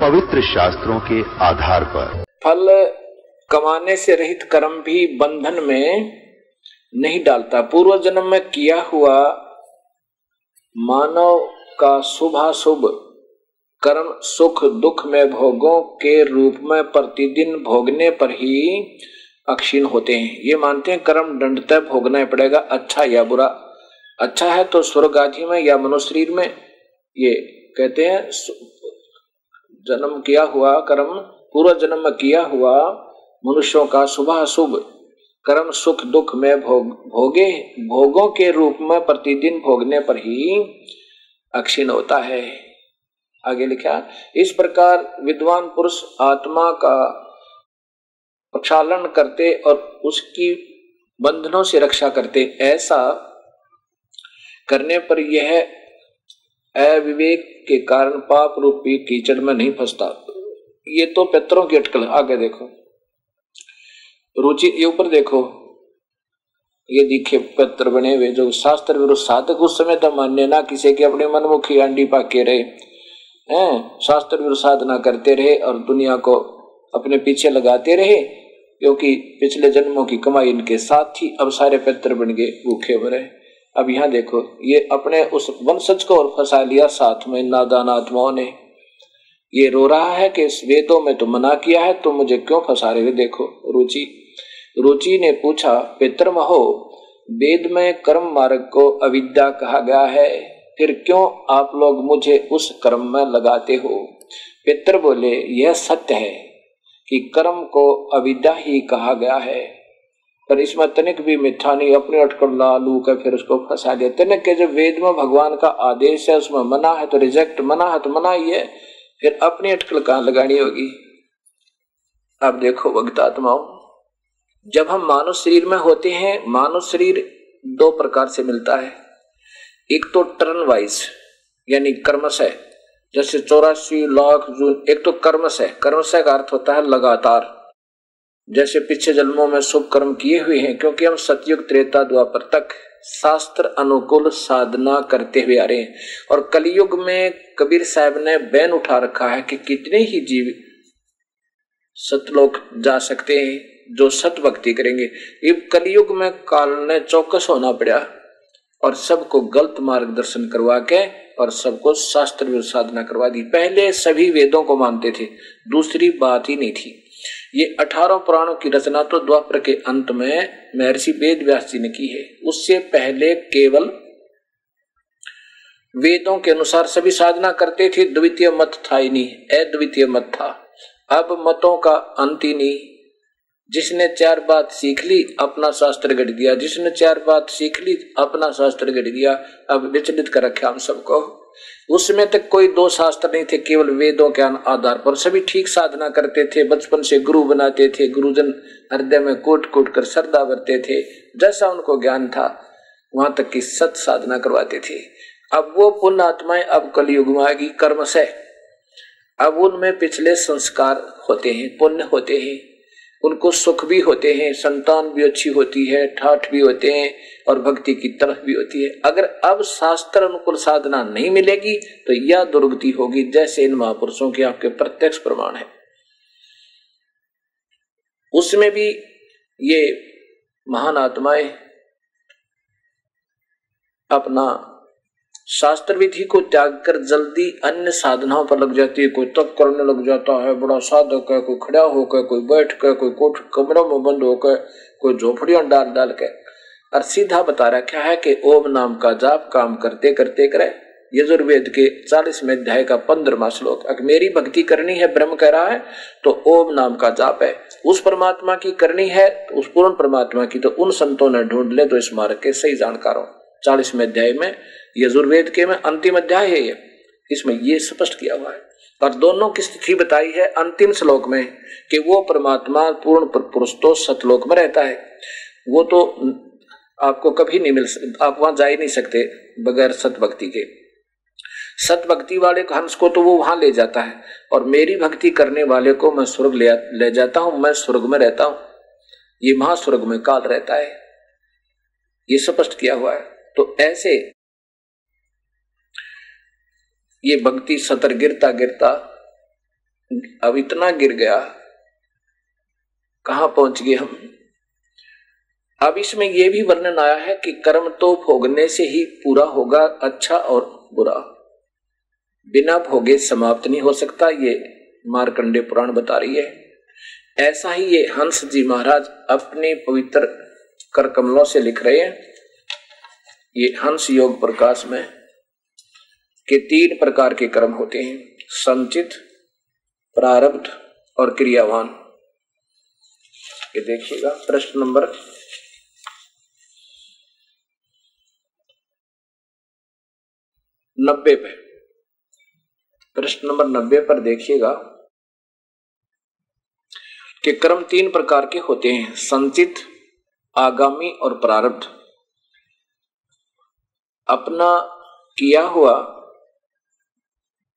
पवित्र शास्त्रों के आधार पर। फल कमाने से रहित कर्म भी बंधन में नहीं डालता। पूर्व जन्म में किया हुआ मानव का शुभाशुभ कर्म सुख दुख में भोगों के रूप में प्रतिदिन भोगने पर ही अक्षीण होते हैं। ये मानते हैं कर्म दंडतः भोगना ही पड़ेगा अच्छा या बुरा। अच्छा है तो स्वर्ग आदि में या मनुष्य शरीर में, ये कहते हैं जन्म किया हुआ, कर्म, पूर्व जन्म में किया हुआ मनुष्यों का शुभ अशुभ कर्म, सुख, दुख में भोग, भोगे, भोगों के रूप में प्रतिदिन भोगने पर ही अक्षीण होता है। आगे लिखा, इस प्रकार विद्वान पुरुष आत्मा का प्रक्षालन करते और उसकी बंधनों से रक्षा करते। ऐसा करने पर यह अविवेक के कारण पाप रूपी कीचड़ में नहीं फंसता। ये तो पितरों की अटकल। आगे देखो। रुचि, ये ऊपर देखो। ये दिखे पत्र बने हुए जो शास्त्र विरुद्ध साधक उस समय तो मान्य ना किसी के अपने मनमुखी अंडी पाके रहे। हैं? शास्त्र विरुद्ध साधना करते रहे और दुनिया को अपने पीछे लगाते रहे, क्योंकि पिछले जन्मों की कमाई इनके साथ ही अब सारे पित्र बन गए, भूखे मरे। अब यहाँ देखो, ये अपने उस वंशज को और फंसा लिया साथ में नादान आत्माओं ने ये रो रहा है कि इस वेदों में तो मना किया है तो मुझे क्यों फंसा रहे देखो, रुचि। रुचि ने पूछा, पितर महो, वेद में कर्म मार्ग को अविद्या कहा गया है, फिर क्यों आप लोग मुझे उस कर्म में लगाते हो? पितर बोले, यह सत्य है कि कर्म को अविद्या ही कहा गया है। पर इसमें तनिक भी मिथ्या नहीं, अपने अटकर लालू का फिर उसको फंसा दिया। तनिक के जब वेद में भगवान का आदेश है, उसमें मना है तो रिजेक्ट मना है तो मना ही है। फिर अपनी अटकल कहाँ लगानी होगी। अब देखो भक्तात्माओं जब हम मानव शरीर में होते हैं, मानव शरीर दो प्रकार से मिलता है। एक तो टर्न वाइज यानी कर्मश है, जैसे चौरासी लाख जून, एक तो कर्मश है। कर्मश का अर्थ होता है लगातार। जैसे पिछले जन्मों में शुभ कर्म किए हुए हैं, क्योंकि हम सतयुग त्रेता द्वापर तक शास्त्र अनुकूल साधना करते हुए आ रहे हैं। और कलयुग में कबीर साहब ने बैन उठा रखा है कि कितने ही जीव सतलोक जा सकते हैं, जो सत भक्ति करेंगे। ये कलयुग में काल ने चौकस होना पड़ा और सबको गलत मार्गदर्शन करवा के और सबको शास्त्र साधना करवा दी। पहले सभी वेदों को मानते थे, दूसरी बात ही नहीं थी। ये अठारह पुराणों की रचना तो द्वापर के अंत में महर्षि वेद व्यास जी ने की है। उससे पहले केवल वेदों के अनुसार सभी साधना करते थे, द्वितीय मत था ही नहीं, अद्वितीय मत था। अब मतों का अंत ही नहीं। जिसने चार बात सीख ली, अपना शास्त्र गढ़ दिया। जिसने चार बात सीख ली, अपना शास्त्र गढ़ दिया। अब विचलित कर रखा हम सबको। उसमें तक कोई दो शास्त्र नहीं थे, केवल वेदों के आधार पर। सभी ठीक साधना करते थे, बचपन से गुरु बनाते थे, गुरुजन हृदय में कोट कोट कर श्रद्धा भरते थे, जैसा उनको ज्ञान था, वहाँ तक की सत साधना करवाते थे। अब वो पुण्य आत्माएँ, अब कलयुग में आएगी, कर्म से। अब उनमें पिछले संस्कार होते हैं, पुण्य होते हैं। उनको सुख भी होते हैं, संतान भी अच्छी होती है, ठाठ भी होते हैं और भक्ति की तरफ़ भी होती है। अगर अब शास्त्र अनुकूल साधना नहीं मिलेगी तो यह दुर्गति होगी, जैसे इन महापुरुषों के आपके प्रत्यक्ष प्रमाण है। उसमें भी ये महान आत्माएँ अपना शास्त्र विधि को त्याग कर जल्दी अन्य साधनाओं पर लग जाती है। कोई तप करने लग जाता है, बड़ा साधक है, कोई खड़ा होकर, कोई बैठ कर, कोई कोठ कमरों में बंद होकर, कोई झोपड़ियाँ डाल डाल के। और सीधा बता रखा है कि ओम नाम का जाप काम करते करते करे। यजुर्वेद के चालीसवें अध्याय का पंद्रहवा श्लोक, अगर मेरी भक्ति करनी है, ब्रह्म कह रहा है तो ओम नाम का जाप है। उस परमात्मा की करनी है तो उस पूर्ण परमात्मा की तो उन संतों ने ढूंढ ले तो इस मार्ग के सही जानकार। हो चालीसवें अध्याय में यजुर्वेद के में अंतिम अध्याय है ये। इसमें ये स्पष्ट किया हुआ है। और दोनों की स्थिति बताई है अंतिम श्लोक में कि वो परमात्मा पूर्ण पुरुष तो सतलोक में रहता है। वो तो आपको कभी नहीं मिल आप वहाँ जा ही नहीं सकते बगैर सत भक्ति के। सत भक्ति वाले हंस को तो वो वहाँ ले जाता है और मेरी भक्ति करने वाले को मैं स्वर्ग ले, ले जाता हूँ मैं स्वर्ग में रहता हूँ। ये महास्वर्ग में काल रहता है। ये स्पष्ट किया हुआ है। तो ऐसे ये भक्ति सतर गिरता गिरता अब इतना गिर गया, कहा पहुँच गए हम? अब इसमें यह भी वर्णन आया है कि कर्म तो भोगने से ही पूरा होगा अच्छा और बुरा। बिना भोगे समाप्त नहीं हो सकता, ये मारकंडे पुराण बता रही है। ऐसा ही ये हंस जी महाराज अपने पवित्र कर कमलों से लिख रहे हैं। ये हंस योग प्रकाश में के तीन प्रकार के कर्म होते हैं, संचित, प्रारब्ध और क्रियावान। ये देखिएगा, प्रश्न नंबर नब्बे पे। प्रश्न नंबर नब्बे पर देखिएगा कि कर्म तीन प्रकार के होते हैं, संचित, आगामी और प्रारब्ध। अपना किया हुआ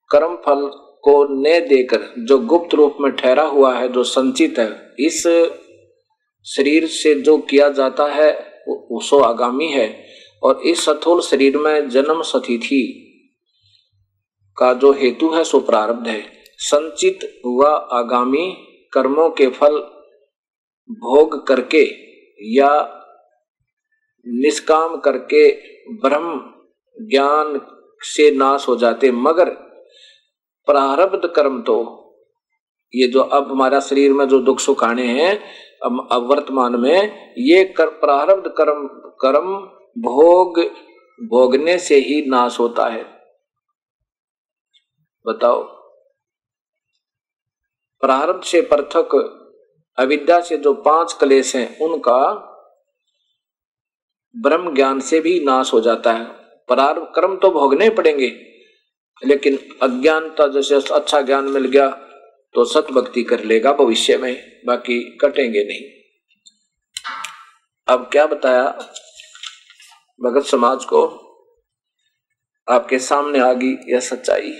कर्म फल को न देकर जो गुप्त रूप में ठहरा हुआ है, जो संचित है, इस शरीर से जो किया जाता है, वो सो आगामी है। और इस सथोल शरीर में जन्म सतिथि का जो हेतु है, सो प्रारब्ध है। संचित व आगामी कर्मों के फल भोग करके या निष्काम करके ब्रह्म ज्ञान से नाश हो जाते, मगर प्रारब्ध कर्म तो। ये जो अब हमारा शरीर में जो दुख सुख आने हैं अब, अब वर्तमान में ये कर प्रारब्ध कर्म कर्म भोग भोगने से ही नाश होता है। बताओ। प्रारब्ध से पृथक अविद्या से जो पाँच कलेश हैं उनका ब्रह्म ज्ञान से भी नाश हो जाता है। प्रारंभ कर्म तो भोगने पड़ेंगे। लेकिन अज्ञानता जैसे अच्छा ज्ञान मिल गया तो सत भक्ति कर लेगा भविष्य में, बाकी कटेंगे नहीं। अब क्या बताया भगत समाज को? आपके सामने आ गई यह सच्चाई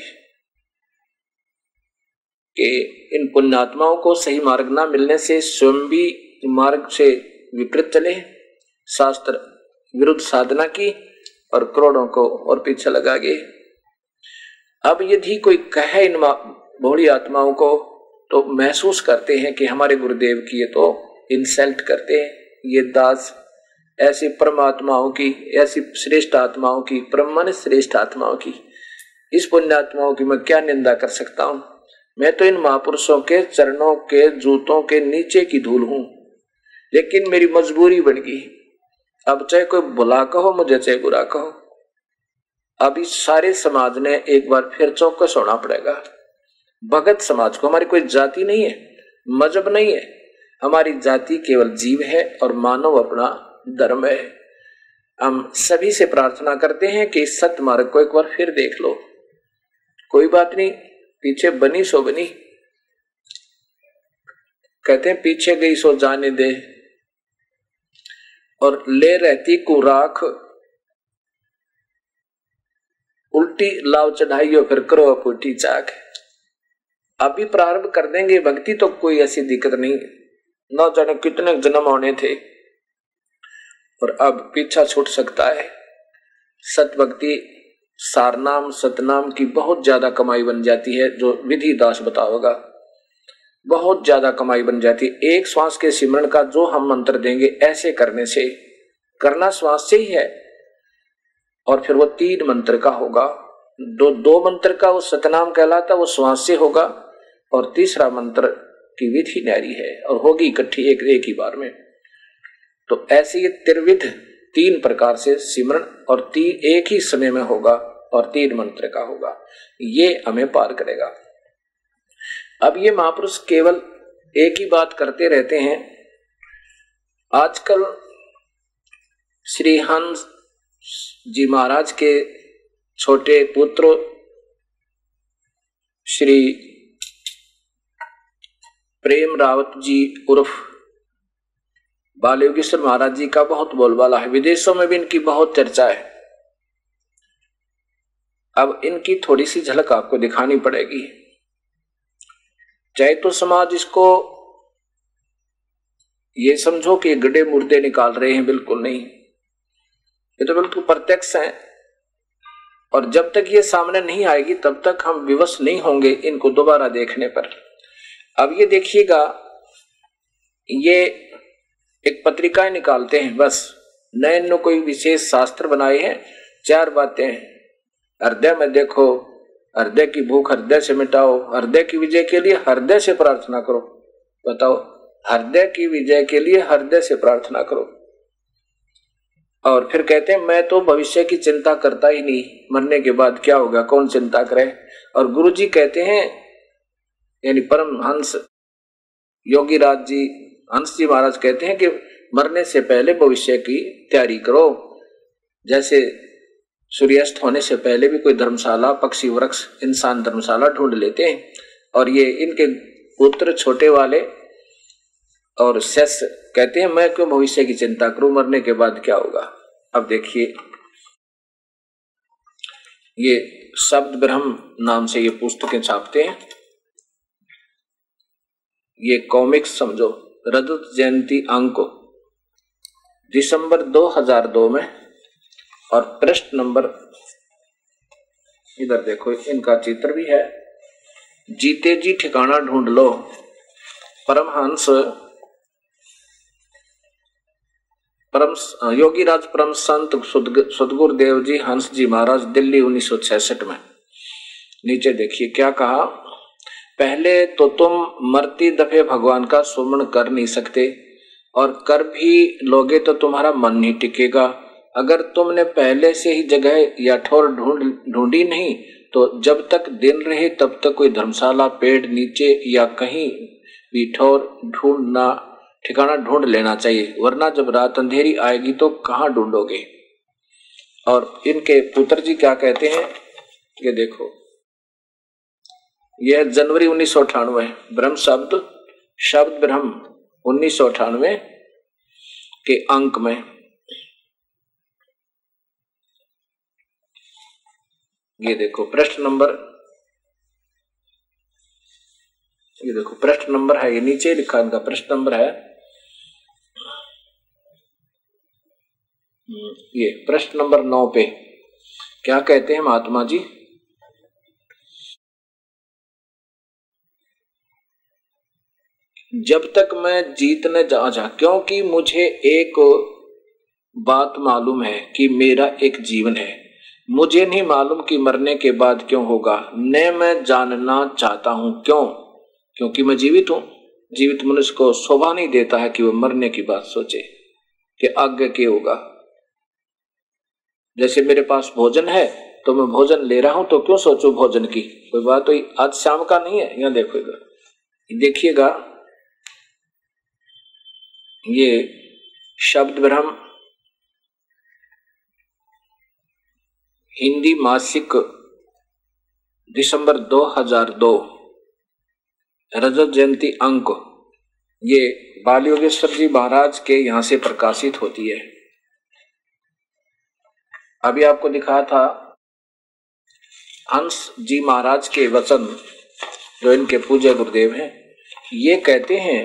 कि इन पुण्यात्माओं को सही मार्ग ना मिलने से स्वयं भी मार्ग से विपरीत चले। शास्त्र विरुद्ध साधना की और करोड़ों को और पीछे लगा गए। अब यदि कोई कहे इन भोड़ी आत्माओं को तो महसूस करते हैं कि हमारे गुरुदेव की ये तो इंसल्ट करते हैं। ये दास, ऐसी परमात्माओं की, ऐसी श्रेष्ठ आत्माओं की ब्रह्मन श्रेष्ठ आत्माओं की। इस पुण्यात्माओं की मैं क्या निंदा कर सकता हूँ? मैं तो इन महापुरुषों के चरणों के जूतों के नीचे की धूल हूँ। लेकिन मेरी मजबूरी बन गई। अब चाहे कोई बुला कहो, मुझे चाहे बुरा कहो। इस सारे समाज ने एक बार फिर चौकस होना पड़ेगा। भगत समाज को हमारी कोई जाति नहीं है, मज़हब नहीं है। हमारी जाति केवल जीव है और मानव अपना धर्म है। हम सभी से प्रार्थना करते हैं कि इस सत्य मार्ग को एक बार फिर देख लो। कोई बात नहीं, पीछे बनी सो बनी। कहते हैं, पीछे गई सो जाने दे। और ले रहती को राख उल्टी लाव चढ़ाइयो, फिर करो फूटी चाक। अभी प्रारंभ कर देंगे, भक्ति तो कोई ऐसी दिक्कत नहीं। न जाने कितने जन्म होने थे और अब पीछा छूट सकता है। सत भक्ति सारनाम, सतनाम की बहुत ज़्यादा कमाई बन जाती है, जो विधि दास बताओगा। बहुत ज़्यादा कमाई बन जाती है। एक श्वास के सिमरण का जो हम मंत्र देंगे, ऐसे करने से। करना श्वास से ही है। और फिर वो तीन मंत्र का होगा। दो दो मंत्र का वो सतनाम कहलाता, वो श्वास से होगा और तीसरा मंत्र की विधि न्यारी है और होगी इकट्ठी एक एक ही बार में। तो ऐसे ये त्रिविध तीन प्रकार से सिमरण और तीन एक ही समय में होगा और तीन मंत्र का होगा। ये हमें पार करेगा। अब ये महापुरुष केवल एक ही बात करते रहते हैं। आजकल श्री हंस जी महाराज के छोटे पुत्र श्री प्रेम रावत जी उर्फ़ बाल योगेश्वर महाराज जी का बहुत बोलबाला है। विदेशों में भी इनकी बहुत चर्चा है। अब इनकी थोड़ी सी झलक आपको दिखानी पड़ेगी। चाहे तो समाज इसको ये समझो कि गड्ढे मुर्दे निकाल रहे हैं, बिल्कुल नहीं। ये तो बिल्कुल प्रत्यक्ष है। और जब तक ये सामने नहीं आएगी, तब तक हम विवश नहीं होंगे इनको दोबारा देखने पर। अब ये देखिएगा, ये एक पत्रिकाएँ निकालते हैं, बस। नए न कोई विशेष शास्त्र बनाए हैं, चार बातें हृदय में देखो, हृदय की भूख हृदय से मिटाओ, हृदय की विजय के लिए हृदय से प्रार्थना करो। बताओ, हृदय की विजय के लिए हृदय से प्रार्थना करो। और फिर कहते हैं, मैं तो भविष्य की चिंता करता ही नहीं, मरने के बाद क्या होगा, कौन चिंता करे? और गुरु जी कहते हैं, यानी परम हंस योगी राज जी, हंस जी महाराज कहते हैं कि मरने से पहले भविष्य की तैयारी करो। जैसे सूर्यास्त होने से पहले भी कोई धर्मशाला, पक्षी वृक्ष, इंसान धर्मशाला ढूंढ लेते हैं और ये इनके पुत्र छोटे वाले और शेष कहते हैं, मैं क्यों भविष्य की चिंता करूँ, मरने के बाद क्या होगा? अब देखिए, ये शब्द ब्रह्म नाम से ये पुस्तकें छापते हैं। ये कॉमिक्स समझो रजत जयंती अंक, दिसंबर 2002 में, और पृष्ठ नंबर, इधर देखो, इनका चित्र भी है। जीते जी ठिकाना ढूंढ लो, परमहंस परम योगी राज परम संत सदगुरुदेव जी हंस जी महाराज दिल्ली 1966 में। नीचे देखिए क्या कहा, पहले तो तुम मरती दफे भगवान का सुमन कर नहीं सकते, और कर भी लोगे तो तुम्हारा मन नहीं टिकेगा। अगर तुमने पहले से ही जगह या ठोर ढूंढ, ढूंढी नहीं तो जब तक दिन रहे तब तक कोई धर्मशाला, पेड़ नीचे या कहीं भी ठोर ढूंढना ठिकाना ढूंढ लेना चाहिए, वरना जब रात अंधेरी आएगी तो कहाँ ढूंढोगे? और इनके पुत्र जी क्या कहते हैं? ये देखो। यह जनवरी उन्नीस सौ अठानवे, ब्रह्म शब्द शब्द ब्रह्म उन्नीस सौ अठानवे के अंक में। ये देखो, प्रश्न नंबर, ये देखो, प्रश्न नंबर है, ये नीचे लिखा इनका प्रश्न नंबर है। ये प्रश्न नंबर नौ पे। क्या कहते हैं महात्मा जी? जब तक मैं जीतने जा जा क्योंकि मुझे एक बात मालूम है कि मेरा एक जीवन है। मुझे नहीं मालूम कि मरने के बाद क्यों होगा। न मैं जानना चाहता हूँ क्यों? क्योंकि मैं जीवित हूँ। जीवित मनुष्य को शोभा नहीं देता है कि वह मरने की बात सोचे कि आगे क्या होगा। जैसे मेरे पास भोजन है तो मैं भोजन ले रहा हूँ तो क्यों सोचू भोजन की? कोई बात तो आज शाम का नहीं है, यहाँ देखोगा देखिएगा, ये शब्द ब्रह्म हिंदी मासिक दिसंबर 2002 रजत जयंती अंक, ये बाल योगेश्वर जी महाराज के यहाँ से प्रकाशित होती है। अभी आपको दिखाया था हंस जी महाराज के वचन, जो इनके पूज्य गुरुदेव हैं, ये कहते हैं,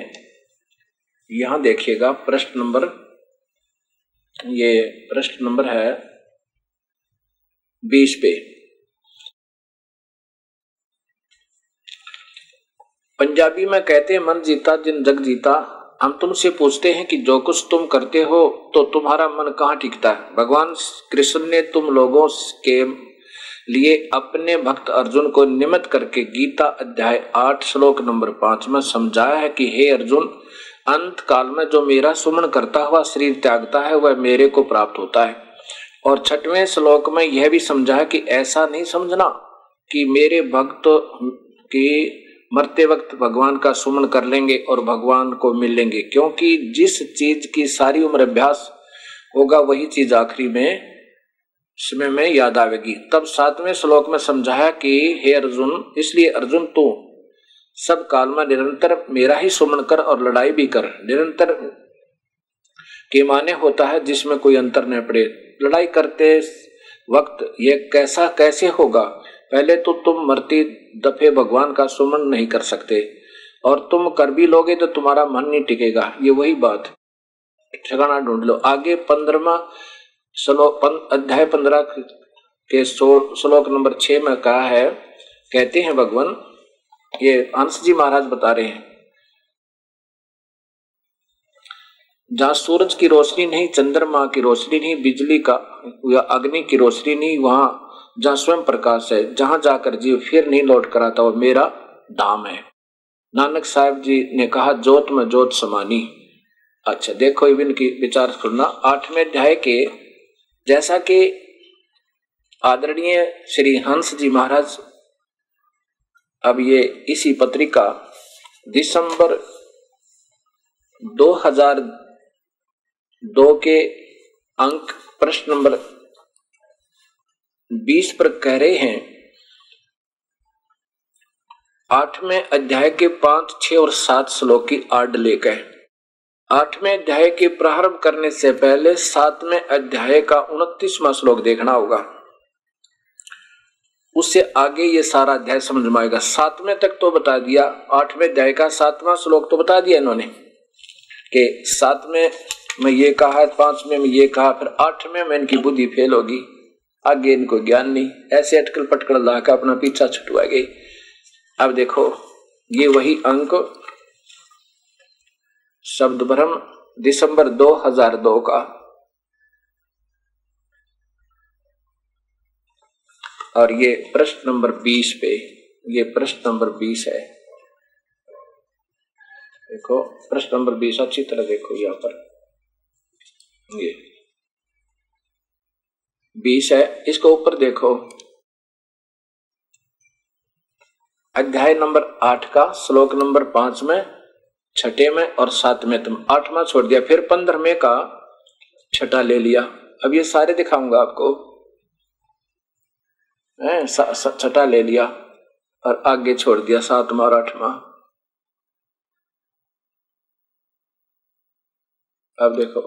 यहाँ देखिएगा, प्रश्न नंबर, ये प्रश्न नंबर है बीस पे। पंजाबी में कहते हैं, मन जीता जिन जग जीता हम तुमसे पूछते हैं कि जो कुछ तुम करते हो तो तुम्हारा मन कहाँ टिकता है? भगवान कृष्ण ने तुम लोगों के लिए अपने भक्त अर्जुन को निमित करके गीता अध्याय आठ, श्लोक नंबर पाँच में समझाया है कि हे अर्जुन, अंत काल में जो मेरा सुमन करता हुआ शरीर त्यागता है, वह मेरे को प्राप्त होता है। और छठवें श्लोक में यह भी समझा है कि ऐसा नहीं समझना कि मेरे भक्त के मरते वक्त भगवान का सुमन कर लेंगे और भगवान को मिल लेंगे, क्योंकि जिस चीज़ की सारी उम्र अभ्यास होगा, वही चीज़ आखिरी में, समय में याद आवेगी। तब सातवें श्लोक में समझाया कि, हे अर्जुन, इसलिए अर्जुन, तू सब काल में निरंतर मेरा ही सुमन कर और लड़ाई भी कर। निरंतर के माने होता है जिसमें कोई अंतर न पड़े। लड़ाई करते वक्त ये कैसा, कैसे होगा? पहले तो तुम मरती दफे भगवान का सुमन नहीं कर सकते, और तुम कर भी लोगे तो तुम्हारा मन नहीं टिकेगा। ये वही बात ठिकाना ढूंढ लो। आगे पंद्रमा श्लोक अध्याय पंद्रह के श्लोक नंबर छह में कहा है, कहते हैं भगवान, ये हंस जी महाराज बता रहे हैं, जहाँ सूरज की रोशनी नहीं, चंद्रमा की रोशनी नहीं, बिजली का या अग्नि की रोशनी नहीं, वहाँ जहाँ स्वयं प्रकाश है, जहाँ जाकर जीव फिर नहीं लौट कर आता वो मेरा धाम है। नानक साहब जी ने कहा, जोत में जोत समानी। अच्छा देखो इनकी विचार सुनना। आठवें अध्याय के, जैसा कि आदरणीय श्री हंस जी महाराज, अब ये इसी पत्रिका, दिसंबर 2002 के अंक प्रश्न नंबर 20 पर कह रहे हैं, आठवें अध्याय के पाँच, छह और सात श्लोक की आड लेकर आठवें अध्याय के प्रारंभ करने से पहले सातवें अध्याय का उनतीसवा श्लोक देखना होगा। उससे आगे ये सारा अध्याय समझ में आएगा। सातवें तक तो बता दिया, आठवें अध्याय का सातवां श्लोक तो बता दिया इन्होंने कि सातवें में ये कहा, पाँचवें में ये कहा, फिर आठवें में इनकी बुद्धि फेल होगी। आगे इनको ज्ञान नहीं। ऐसे अटकल पटकल ला अपना पीछा छुटवा गई। अब देखो, ये वही अंक शब्द भ्रम दिसंबर 2002 का। और ये प्रश्न नंबर 20 पे, ये प्रश्न नंबर 20 है। देखो, प्रश्न नंबर 20 अच्छी तरह देखो यहाँ पर। ये। 20 है, इसको ऊपर देखो। अध्याय नंबर आठ का, श्लोक नंबर पाँच में, छठे में और सात में तुम आठवां छोड़ दिया, फिर पंद्रहवें का छठा ले लिया। अब ये सारे दिखाऊँगा आपको। छठा ले लिया और आगे छोड़ दिया, सातवा और आठवां। अब देखो,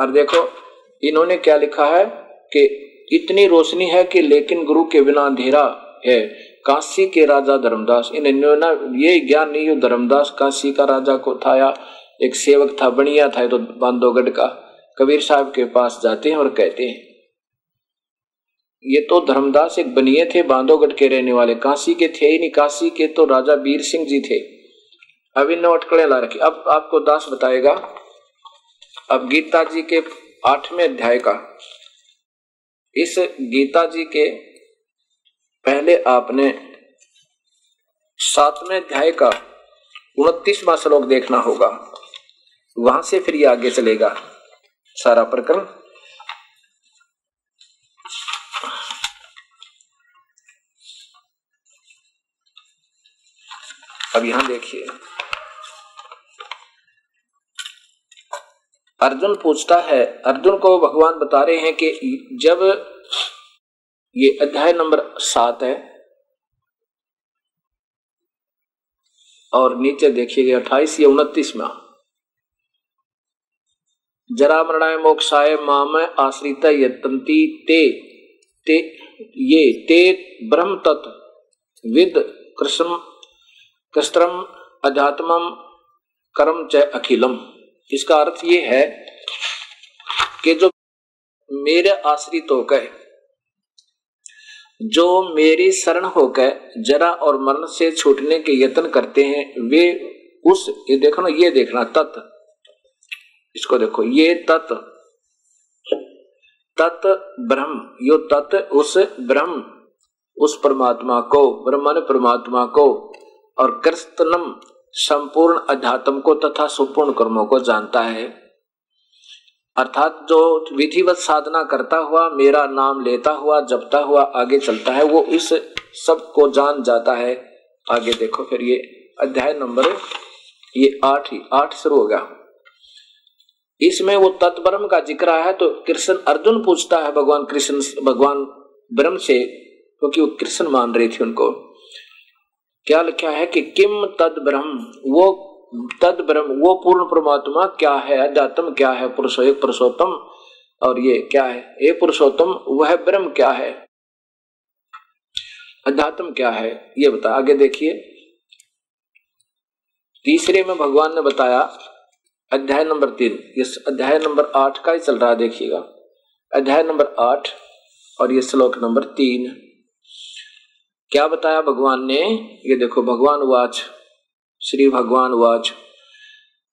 और देखो, इन्होंने क्या लिखा है? कि इतनी रोशनी है कि लेकिन गुरु के बिना अंधेरा है। काशी के राजा धर्मदास इन ना ये ज्ञान नहीं धर्मदास काशी का राजा को था या एक सेवक था बढ़िया था तो बांधोगढ़ का। कबीर साहब के पास जाते हैं और कहते हैं, ये तो धर्मदास एक बनिए थे, बांधोगढ़ के रहने वाले। काशी के थे ही नहीं, काशी के तो राजा वीर सिंह जी थे। अब इन अटकड़े ला रखी। अब आपको दास बताएगा, अब गीता जी के आठवें अध्याय का इस गीता जी के पहले आपने सातवें अध्याय का उनतीसवा श्लोक देखना होगा। वहाँ से फिर ये आगे चलेगा सारा प्रकरण। अब यहाँ देखिए। अर्जुन पूछता है, अर्जुन को भगवान बता रहे हैं कि जब ये अध्याय नंबर सात है और नीचे देखिएगा अट्ठाईस या उनतीस में, जरा मरणाय मोक्षाय माम आश्रित यंती ते ते, ये, ते ब्रह्म तत्व विद कृष्ण कृष्णम अध्यात्म कर्म च अखिलम। इसका अर्थ ये है कि जो मेरे आश्रित होकर, जो मेरी शरण होकर जरा और मरण से छूटने के यत्न करते हैं, वे उस, ये देखो ये देखना, तत्। इसको देखो, ये तत्। तत् ब्रह्म, यो तत् उस ब्रह्म, उस परमात्मा को ब्रह्मन परमात्मा को, और कृष्णम संपूर्ण अध्यात्म को तथा सुपूर्ण कर्मों को जानता है। अर्थात जो विधिवत साधना करता हुआ, मेरा नाम लेता हुआ, जपता हुआ आगे चलता है, वो इस सबको जान जाता है। आगे देखो फिर ये अध्याय नंबर, ये आठ ही, आठ शुरू हो गया। इसमें वो तत्ब्रह्म का ज़िक्र है तो कृष्ण अर्जुन पूछता है, भगवान कृष्ण, भगवान ब्रह्म से, क्योंकि वो कृष्ण मान रही थी उनको। क्या लिखा है कि किम तद ब्रह्म, वो तद ब्रह्म, वो पूर्ण परमात्मा क्या है, अध्यात्म क्या है, पुरुष एक पुरुषोत्तम, और ये क्या है, ये पुरुषोत्तम, वह ब्रह्म क्या है, अध्यात्म क्या है, ये बता, आगे देखिए। तीसरे में भगवान ने बताया, अध्याय नंबर तीन, इस अध्याय नंबर आठ का ही चल रहा है, देखिएगा। अध्याय नंबर आठ और ये श्लोक नंबर तीन। क्या बताया भगवान ने? ये देखो, भगवान वाच, श्री भगवान वाच।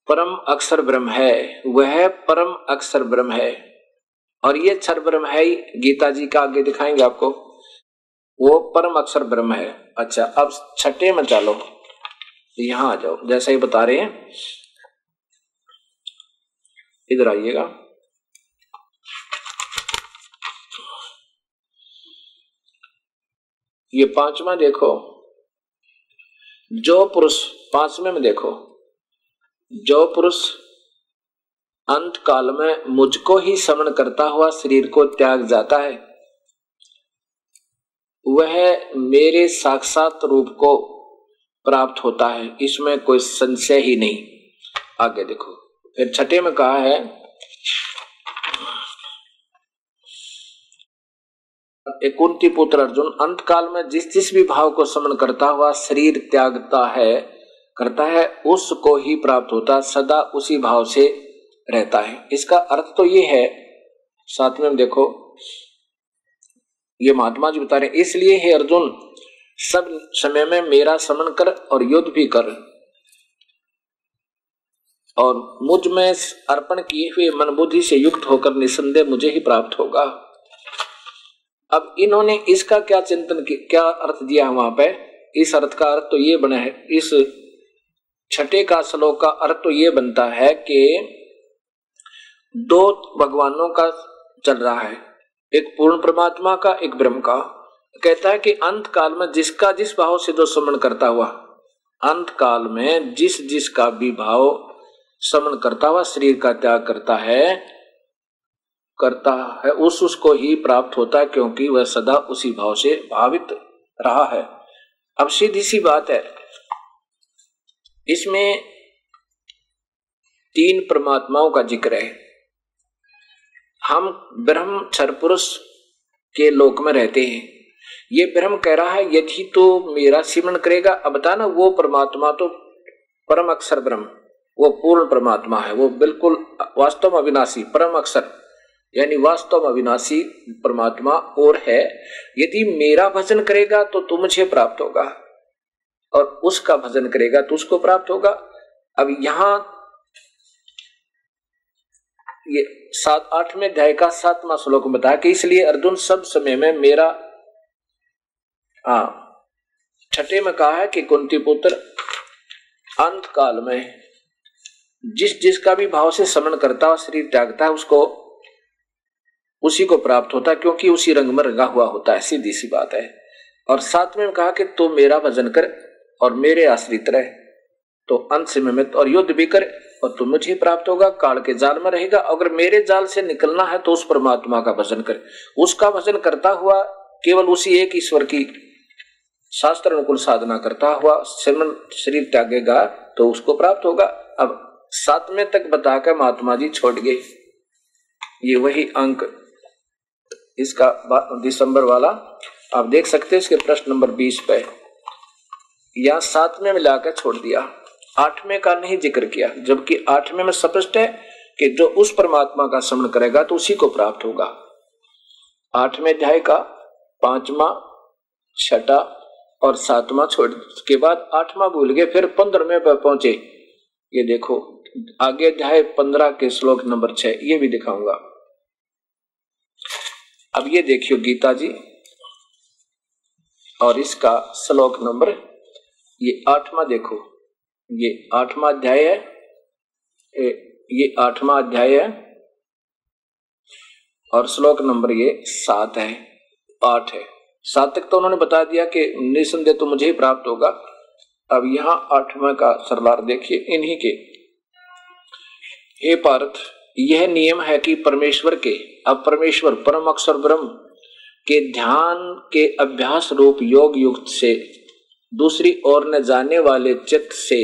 परम अक्षर ब्रह्म है, वह परम अक्षर ब्रह्म है। और ये क्षर ब्रह्म है, गीता जी का आगे दिखाएँगे आपको। वो परम अक्षर ब्रह्म है। अच्छा अब छठे में चलो। यहाँ आ जाओ, जैसा ही बता रहे हैं। इधर आइएगा। ये पांचवा देखो। जो पुरुष, पांचवे में देखो। जो पुरुष अंत काल में मुझको ही समन करता हुआ शरीर को त्याग जाता है, वह मेरे साक्षात रूप को प्राप्त होता है। इसमें कोई संशय ही नहीं। आगे देखो। फिर छठे में कहा है कुंती पुत्र अर्जुन अंत काल में जिस जिस भी भाव को समन करता हुआ शरीर त्यागता है, करता है, उसको ही प्राप्त होता, सदा उसी भाव से रहता है। इसका अर्थ तो ये है, साथ में देखो, ये महात्मा जी बता रहे इसलिए हे अर्जुन, सब समय में मेरा समन कर और युद्ध भी कर। और मुझमें अर्पण किए हुए मन बुद्धि से युक्त होकर निसंदेह मुझे ही प्राप्त होगा। अब इन्होंने इसका क्या चिंतन क्या अर्थ दिया है वहाँ पे? इस अर्थ का अर्थ तो ये बना है, इस छठे का श्लोक का अर्थ तो ये बनता है कि दो भगवानों का चल रहा है, एक पूर्ण परमात्मा का, एक ब्रह्म का। कहता है कि अंत काल में जिसका जिस भाव से जो श्रमण करता हुआ अंत काल में जिस जिसका भी भाव श्रमण करता हुआ, शरीर का त्याग करता है करता है, उस उसको ही प्राप्त होता है, क्योंकि वह सदा उसी भाव से भावित रहा है। अब सीधी सी बात है, इसमें तीन परमात्माओं का ज़िक्र है। हम ब्रह्म क्षर पुरुष के लोक में रहते हैं। ये ब्रह्म कह रहा है, यदि तो मेरा सिमरण करेगा। अब बता ना वो परमात्मा तो परम अक्षर ब्रह्म, वो पूर्ण परमात्मा है, वो बिल्कुल वास्तव में अविनाशी, परम अक्षर। यानी वास्तव में अविनाशी परमात्मा और है। यदि मेरा भजन करेगा तो तू मुझे प्राप्त होगा और उसका भजन करेगा तो उसको प्राप्त होगा। अब यहाँ ये सात आठवें अध्याय का सातवां श्लोक बताया कि इसलिए अर्जुन सब समय में मेरा, हा, छठे में कहा है कि कुंती पुत्र अंत काल में जिस जिसका भी भाव से समन करता है शरीर त्यागता है, उसको उसी को प्राप्त होता क्योंकि उसी रंग में रंगा हुआ होता है, सीधी सी बात है। और साथ में कहा कि तू मेरा भजन कर और मेरे आश्रित रह। तो अंत से मित और युद्ध भी कर और तू मुझे प्राप्त होगा, काल के जाल में रहेगा। अगर मेरे जाल से निकलना है तो उस परमात्मा का भजन कर। उसका भजन करता हुआ केवल उसी एक ईश्वर की शास्त्र अनुकूल साधना करता हुआ सिमन शरीर त्यागेगा तो उसको प्राप्त होगा। अब सातवें तक बताकर महात्मा जी छोड़ गए। ये वही अंक इसका दिसंबर वाला, आप देख सकते हैं इसके प्रश्न नंबर बीस पे। या सातवें में लाकर छोड़ दिया। आठवें का नहीं ज़िक्र किया, जबकि आठवें में स्पष्ट है कि जो उस परमात्मा का स्मरण करेगा तो उसी को प्राप्त होगा। आठवें अध्याय का पांचवा, छठा और सातवां छोड़ के बाद आठवां भूल गए, फिर पंद्रहवें पर पहुँचे। ये देखो, आगे अध्याय पंद्रह के श्लोक नंबर छह, ये भी दिखाऊँगा। अब ये देखियो गीता जी, और इसका श्लोक नंबर, ये आठवां देखो। ये आठवां अध्याय है। ये आठवां अध्याय है। और श्लोक नंबर ये सात है, आठ है। सात तक तो उन्होंने बता दिया कि निसंदेह तो मुझे ही प्राप्त होगा। अब यहाँ आठवां का सरदार देखिए, इन्हीं के। हे पार्थ यह नियम है कि परमेश्वर के, अब परमेश्वर परम अक्षर ब्रह्म के ध्यान के अभ्यास रूप योग युक्त से, दूसरी ओर न जाने वाले चित्त से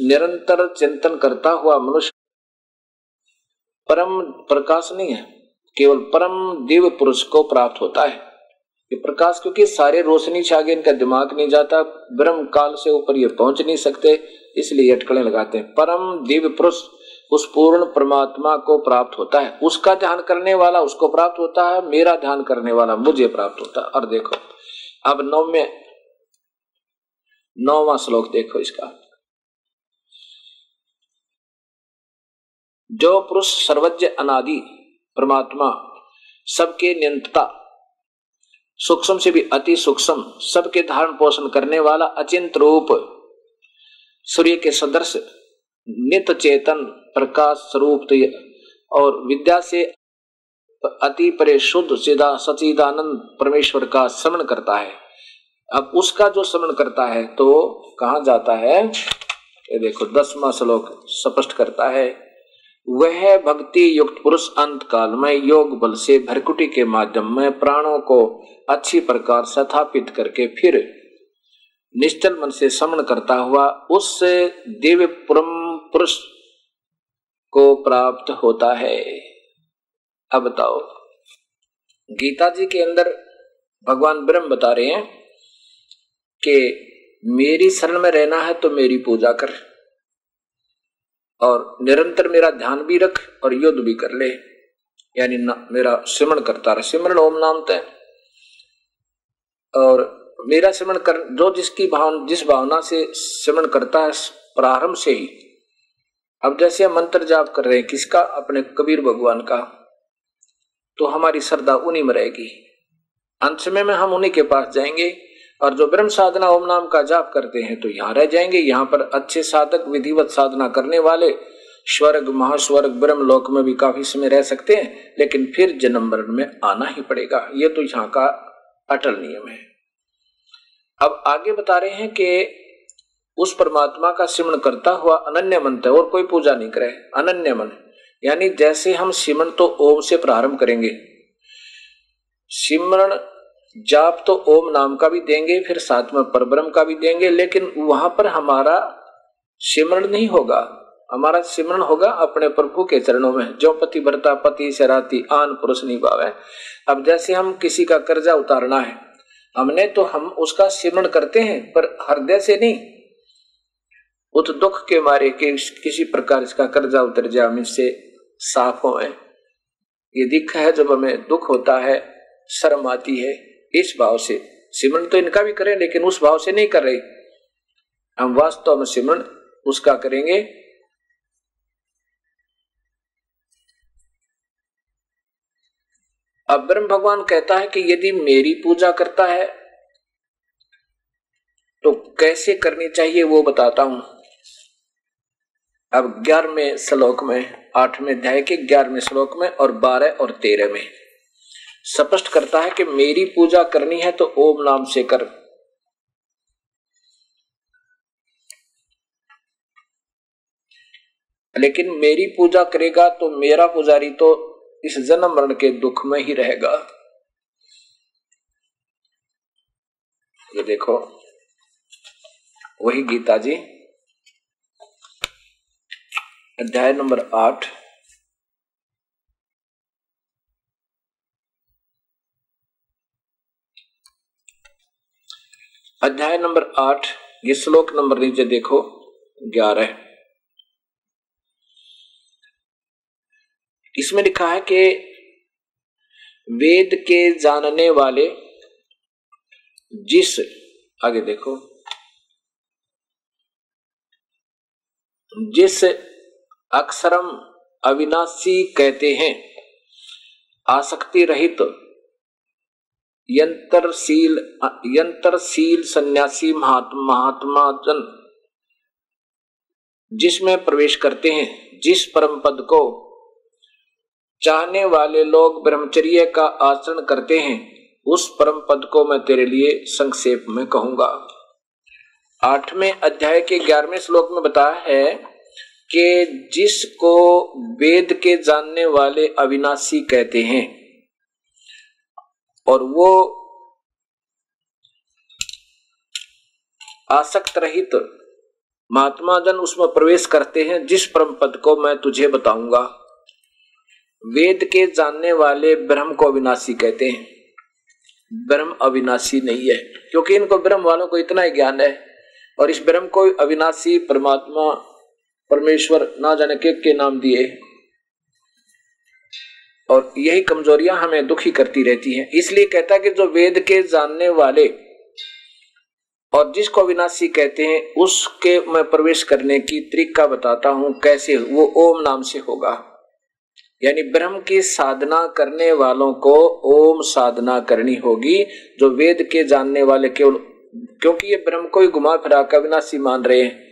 निरंतर चिंतन करता हुआ मनुष्य परम प्रकाश नहीं है। केवल परम दिव्य पुरुष को प्राप्त होता है। ये प्रकाश क्योंकि सारे रोशनी आगे इनका दिमाग नहीं जाता, ब्रह्म काल से ऊपर ये पहुँच नहीं सकते, इसलिए अटकड़े लगाते हैं। परम दिव्य पुरुष उस पूर्ण परमात्मा को प्राप्त होता है। उसका ध्यान करने वाला उसको प्राप्त होता है, मेरा ध्यान करने वाला मुझे प्राप्त होता है। और देखो, अब नौ में नौवा श्लोक देखो इसका। जो पुरुष सर्वज्ञ अनादि, परमात्मा, सबके नियंत्रता, सूक्ष्म से भी अति सूक्ष्म, सबके धारण पोषण करने वाला अचिंत रूप, सूर्य के सदृश, नित चेतन प्रकाश स्वरूप और विद्या से अति परे शुद्ध सीधा सचिदानंद परमेश्वर का श्रवण करता है। अब उसका जो श्रवण करता है तो कहा जाता है? ये देखो, दसवा श्लोक स्पष्ट करता है। वह भक्ति युक्त पुरुष अंत काल में योग बल से भरकुटी के माध्यम में प्राणों को अच्छी प्रकार स्थापित करके फिर निश्चल मन से श्रमण करता हुआ उस दिव्य पुरुष को प्राप्त होता है। अब बताओ। गीता जी के अंदर भगवान ब्रह्म बता रहे हैं कि मेरी शरण में रहना है तो मेरी पूजा कर और निरंतर मेरा ध्यान भी रख और युद्ध भी कर ले। यानी मेरा सिमरण करता रहे। सिमरण ओम नाम तय और मेरा सिमरण कर, जो जिसकी भावना जिस भावना से सिमरण करता है, प्रारंभ से ही अब जैसे हम मंत्र जाप कर रहे हैं, किसका? अपने कबीर भगवान का। तो हमारी श्रद्धा उन्हीं में रहेगी। अंत समय में हम उन्हीं के पास जाएँगे और जो ब्रह्म साधना ओम नाम का जाप करते हैं तो यहाँ रह जाएँगे। यहाँ पर अच्छे साधक, विधिवत साधना करने वाले स्वर्ग, महास्वर्ग ब्रह्म लोक में भी काफ़ी समय रह सकते हैं, लेकिन फिर जन्म मरण में आना ही पड़ेगा। ये तो यहाँ का अटल नियम है। अब आगे बता रहे हैं कि उस परमात्मा का सिमरण करता हुआ अनन्य मन है और कोई पूजा नहीं करे। अनन्य मन यानी जैसे हम सिमरण तो ओम से प्रारंभ करेंगे। सिमरण जाप तो ओम नाम का भी देंगे, फिर साथ में परब्रह्म का भी देंगे, लेकिन वहाँ पर हमारा सिमरण नहीं होगा। हमारा सिमरण होगा अपने प्रभु के चरणों में। जो पति भरता, पति शराती आन पुरुष नहीं पावे अब जैसे हम किसी का कर्जा उतारना है, हमने तो हम उसका सिमरण करते हैं, पर हृदय से नहीं उत दुख के मारे के किसी प्रकार इसका कर्जा उतर जाए, हम इससे साफ़ हो ये दिख है जब हमें दुख होता है, शर्म आती है, इस भाव से। सिमरण तो इनका भी करें, लेकिन उस भाव से नहीं कर रहे। हम वास्तव में सिमरण उसका करेंगे। अब ब्रह्म भगवान कहता है कि यदि मेरी पूजा करता है तो कैसे करनी चाहिए वो बताता हूँ। अब ग्यारहवें श्लोक में, आठवें अध्याय के ग्यारहवें श्लोक में और बारह और तेरह में स्पष्ट करता है कि मेरी पूजा करनी है तो ओम नाम से कर। लेकिन मेरी पूजा करेगा तो मेरा पुजारी तो इस जन्म मरण के दुख में ही रहेगा। ये देखो, वही गीता जी अध्याय नंबर आठ। अध्याय नंबर आठ, ये श्लोक नंबर नीचे देखो, ग्यारह। इसमें लिखा है कि वेद के जानने वाले जिस, आगे देखो, जिस अक्षरम अविनाशी कहते हैं। आसक्ति रहित यंत्रशील यंत्रशील सन्यासी महात्मा महात्मा जन जिसमें प्रवेश करते हैं, जिस परम पद को चाहने वाले लोग ब्रह्मचर्य का आचरण करते हैं, उस परम पद को मैं तेरे लिए संक्षेप में कहूँगा। आठवें अध्याय के ग्यारहवें श्लोक में बताया है कि जिसको वेद के जानने वाले अविनाशी कहते हैं। और वो आसक्त रहित महात्मा जन उसमें प्रवेश करते हैं, जिस परम पद को मैं तुझे बताऊँगा। वेद के जानने वाले ब्रह्म को अविनाशी कहते हैं। ब्रह्म अविनाशी नहीं है, क्योंकि इनको ब्रह्म वालों को इतना ही ज्ञान है। और इस ब्रह्म को अविनाशी परमात्मा परमेश्वर ना जाने के के नाम दिए। और यही कमजोरियाँ हमें दुखी करती रहती हैं। इसलिए कहता है कि जो वेद के जानने वाले और जिसको विनाशी कहते हैं, उसके मैं प्रवेश करने की तरीका बताता हूँ कैसे वो ओम नाम से होगा। यानी ब्रह्म की साधना करने वालों को ओम साधना करनी होगी, जो वेद के जानने वाले केवल क्योंकि ये ब्रह्म को ही घुमा फिरा कर विनाशी मान रहे हैं।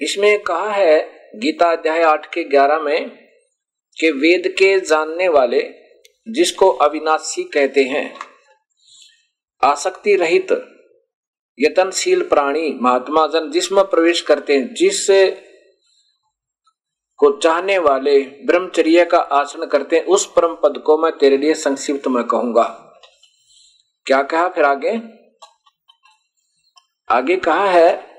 इसमें कहा है, गीता अध्याय आठ के ग्यारह में, कि वेद के जानने वाले, जिसको अविनाशी कहते हैं, आसक्ति रहित, यतनशील प्राणी, महात्मा जन जिसमें प्रवेश करते हैं जिस को चाहने वाले, ब्रह्मचर्य का आचरण करते हैं, उस परम पद को मैं तेरे लिए संक्षिप्त में कहूँगा। क्या कहा फिर आगे? आगे कहा है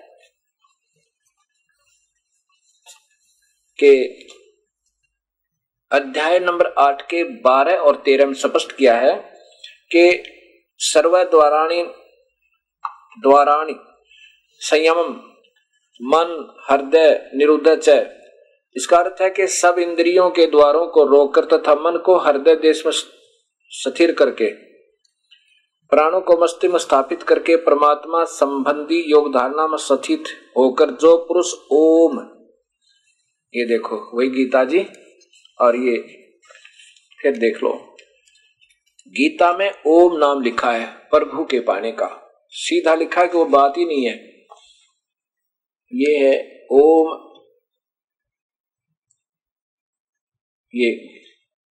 के अध्याय नंबर आठ के बारह और तेरह में स्पष्ट किया है कि सर्व द्वाराणी द्वाराणी संयम मन, हृदय निरुद्ध च। इसका अर्थ है कि सब इंद्रियों के द्वारों को रोककर तथा मन को हृदय देश में स्थिर करके, प्राणों को मस्ती में स्थापित करके परमात्मा संबंधी योग धारणा में स्थित होकर जो पुरुष ओम ये देखो, वही गीता जी, और ये फिर देख लो। गीता में ओम नाम लिखा है, प्रभु के पाने का। सीधा लिखा है कि वो बात ही नहीं है। ये है ओम, ये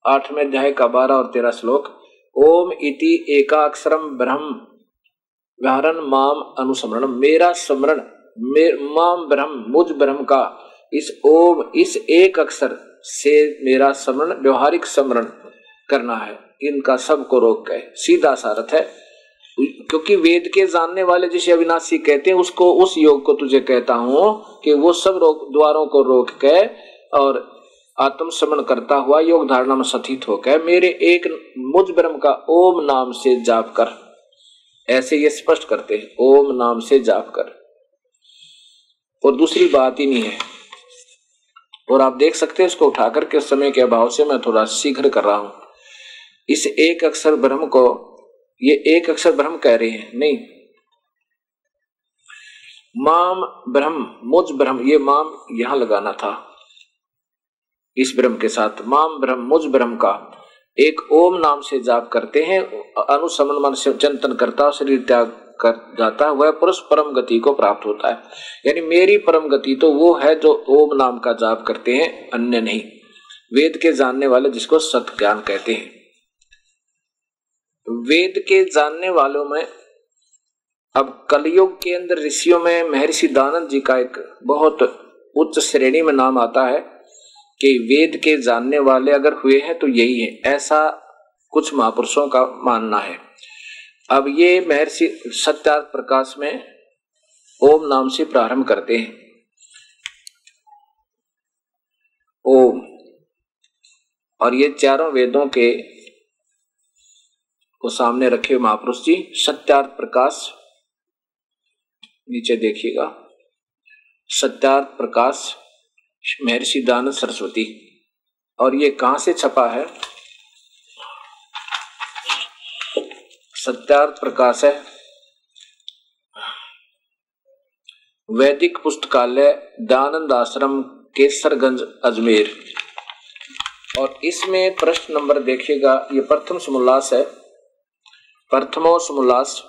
आठवें अध्याय का बारह और तेरह श्लोक। ओम इति एकाक्षरम ब्रह्म, व्याहरण माम अनुस्मरण। मेरा स्मरण माम ब्रह्म, मुझ ब्रह्म का। इस ओम, इस एक अक्षर से मेरा स्मरण, व्यवहारिक स्मरण करना है। इनका सबको रोक गए सीधा सारथ है, क्योंकि वेद के जानने वाले जिसे अविनाशी कहते हैं, उसको, उस योग को तुझे कहता हूँ कि वो सब रोक द्वारों को रोक के और आत्म समरण करता हुआ योग धारणा में सथित होकर मेरे एक मुझ ब्रह्म का ओम नाम से जाप कर। ऐसे ये स्पष्ट करते हैं, ओम नाम से जाप कर। और दूसरी बात ही नहीं है। और आप देख सकते हैं इसको उठा करके उस समय के अभाव से मैं थोड़ा शीघ्र कर रहा हूँ। इस एक अक्षर ब्रह्म को, ये एक अक्षर ब्रह्म कह रहे हैं, नहीं। माम ब्रह्म, मुझ ब्रह्म, ये माम यहाँ लगाना था। इस ब्रह्म के साथ, माम ब्रह्म, मुझ ब्रह्म का। एक ओम नाम से जाप करते हैं अनुसमन मन से चिंतन करता, शरीर त्याग कर जाता है, वह पुरुष परम गति को प्राप्त होता है। यानी मेरी परम गति तो वो है जो ओम नाम का जाप करते हैं, अन्य नहीं। वेद के जानने वाले जिसको सत ज्ञान कहते हैं। वेद के जानने वालों में अब कलयुग के अंदर ऋषियों में महर्षि दानंद जी का एक बहुत उच्च श्रेणी में नाम आता है कि वेद के जानने वाले अगर हुए हैं तो यही है। ऐसा कुछ महापुरुषों का मानना है। अब ये महर्षि सत्यार्थ प्रकाश में ओम नाम से प्रारंभ करते हैं। ओम। और ये चारों वेदों के को सामने रखे हुए महापुरुष जी, सत्यार्थ प्रकाश। नीचे देखिएगा। सत्यार्थ प्रकाश, महर्षि दान सरस्वती। और ये कहाँ से छपा है? सत्यार्थ प्रकाश है। वैदिक पुस्तकालय दानंद आश्रम, केसरगंज, अजमेर। और इसमें प्रश्न नंबर देखिएगा, ये प्रथम समुल्लास है। प्रथमो समुल्लास।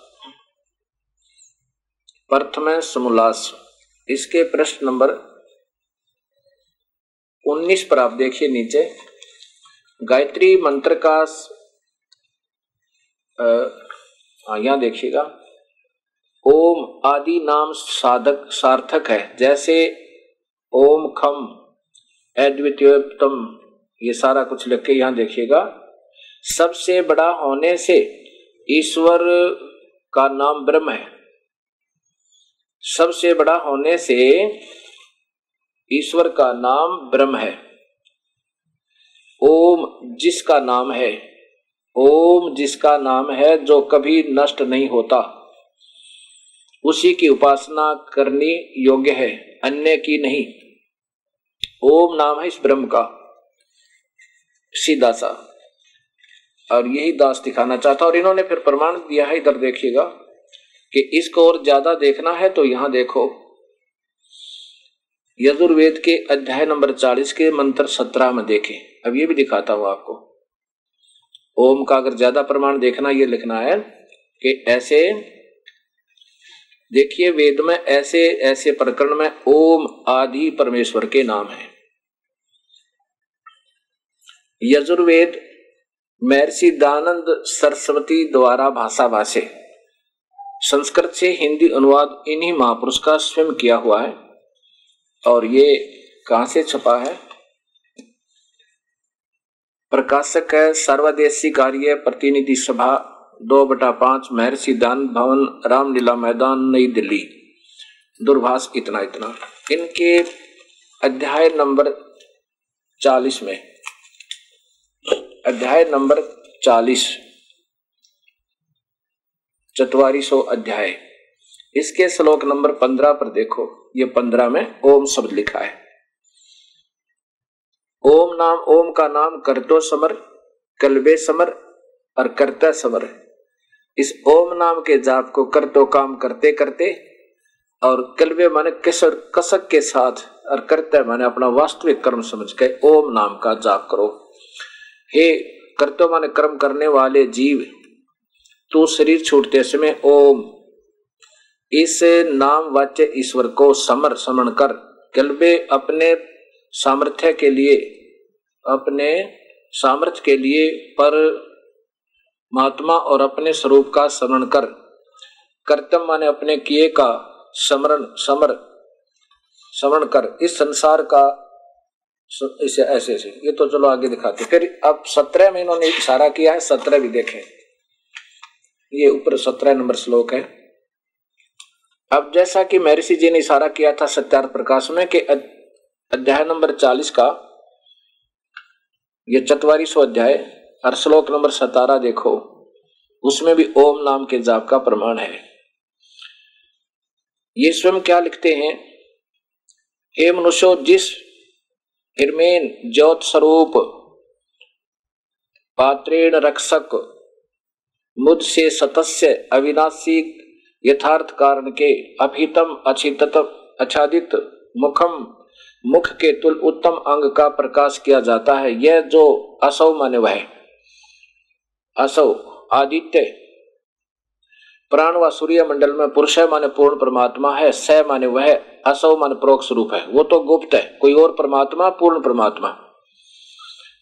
प्रथम समुल्लास। इसके प्रश्न नंबर 19 पर आप देखिए नीचे। गायत्री मंत्र का हाँ यहाँ देखिएगा। ओम आदि नाम साधक, सार्थक है। जैसे ओम खम अद्वितीयोत्तम ये सारा कुछ लिख के यहाँ देखिएगा। सबसे बड़ा होने से ईश्वर का नाम ब्रह्म है। सबसे बड़ा होने से ईश्वर का नाम ब्रह्म है। ओम जिसका नाम है ओम जिसका नाम है, जो कभी नष्ट नहीं होता। उसी की उपासना करनी योग्य है, अन्य की नहीं। ओम नाम है इस ब्रह्म का सीधा सा और यही दास दिखाना चाहता और इन्होंने फिर प्रमाण दिया है, इधर देखिएगा, कि इसको और ज़्यादा देखना है तो यहाँ देखो। यजुर्वेद के अध्याय नंबर चालीस के मंत्र सत्रह में देखें। अब ये भी दिखाता हूँ आपको। ओम का अगर ज़्यादा प्रमाण देखना, ये लिखना है कि ऐसे, देखिए वेद में ऐसे ऐसे प्रकरण में ओम आदि परमेश्वर के नाम है। यजुर्वेद महर्षि दानंद सरस्वती द्वारा भाषा भाषे संस्कृत से हिंदी अनुवाद इन्हीं महापुरुष का स्वयं किया हुआ है। और ये कहाँ से छपा है? प्रकाशक है, सर्वदेशी कार्य, प्रतिनिधि सभा, दो बटा पाँच, महर्षि दान भवन, रामलीला मैदान, नई दिल्ली। दूरभाष इतना इतना। इनके अध्याय नंबर चालीस में। अध्याय नंबर चालीस। चतवारी सौ अध्याय। इसके श्लोक नंबर पंद्रह पर देखो। ये पंद्रह में ओम शब्द लिखा है। ओम नाम, ओम का नाम करतो समर, कलबे समर और करता समर इस ओम नाम के जाप को कर तो काम करते करते और कलबे माने कसर, कसक के साथ और करते माने अपना वास्तविक कर्म समझ के ओम नाम का जाप करो। हे करतो माने कर्म करने वाले जीव, तू शरीर छूटते समय ओम, इस नाम वाच्य ईश्वर को समर समण कर। कलबे अपने सामर्थ्य के लिए अपने सामर्थ्य के लिए पर महात्मा और अपने स्वरूप का स्मरण कर। कर्तव्य माने अपने किए का स्मरण, समर, स्मरण कर। इस संसार का इसे ऐसे ऐसे। ये तो चलो आगे दिखाते फिर अब सत्रह में इन्होंने इशारा किया है, सत्रह भी देखें। ये ऊपर सत्रह नंबर श्लोक है। अब जैसा कि महर्षि जी ने इशारा किया था सत्यार्थ प्रकाश में कि अध्याय नंबर चालीस का ये चतवारी सौ अध्याय और श्लोक नंबर सतारा देखो। उसमें भी ओम नाम के जाप का प्रमाण है। ये स्वयं क्या लिखते हैं? हे मनुष्यो, जिस हिरमेन ज्योत स्वरूप पात्रेण रक्षक मुझ से सतस्य अविनाशी यथार्थ कारण के अभितम अचित अच्छादित मुखम मुख के तुल उत्तम अंग का प्रकाश किया जाता है। यह जो असौ माने वह। असौ, आदित्य। प्राण व सूर्य मंडल में पुरुष माने पूर्ण परमात्मा है। स माने वह असौ माने प्रोक्ष रूप है। वो तो गुप्त है। कोई और परमात्मा, पूर्ण परमात्मा।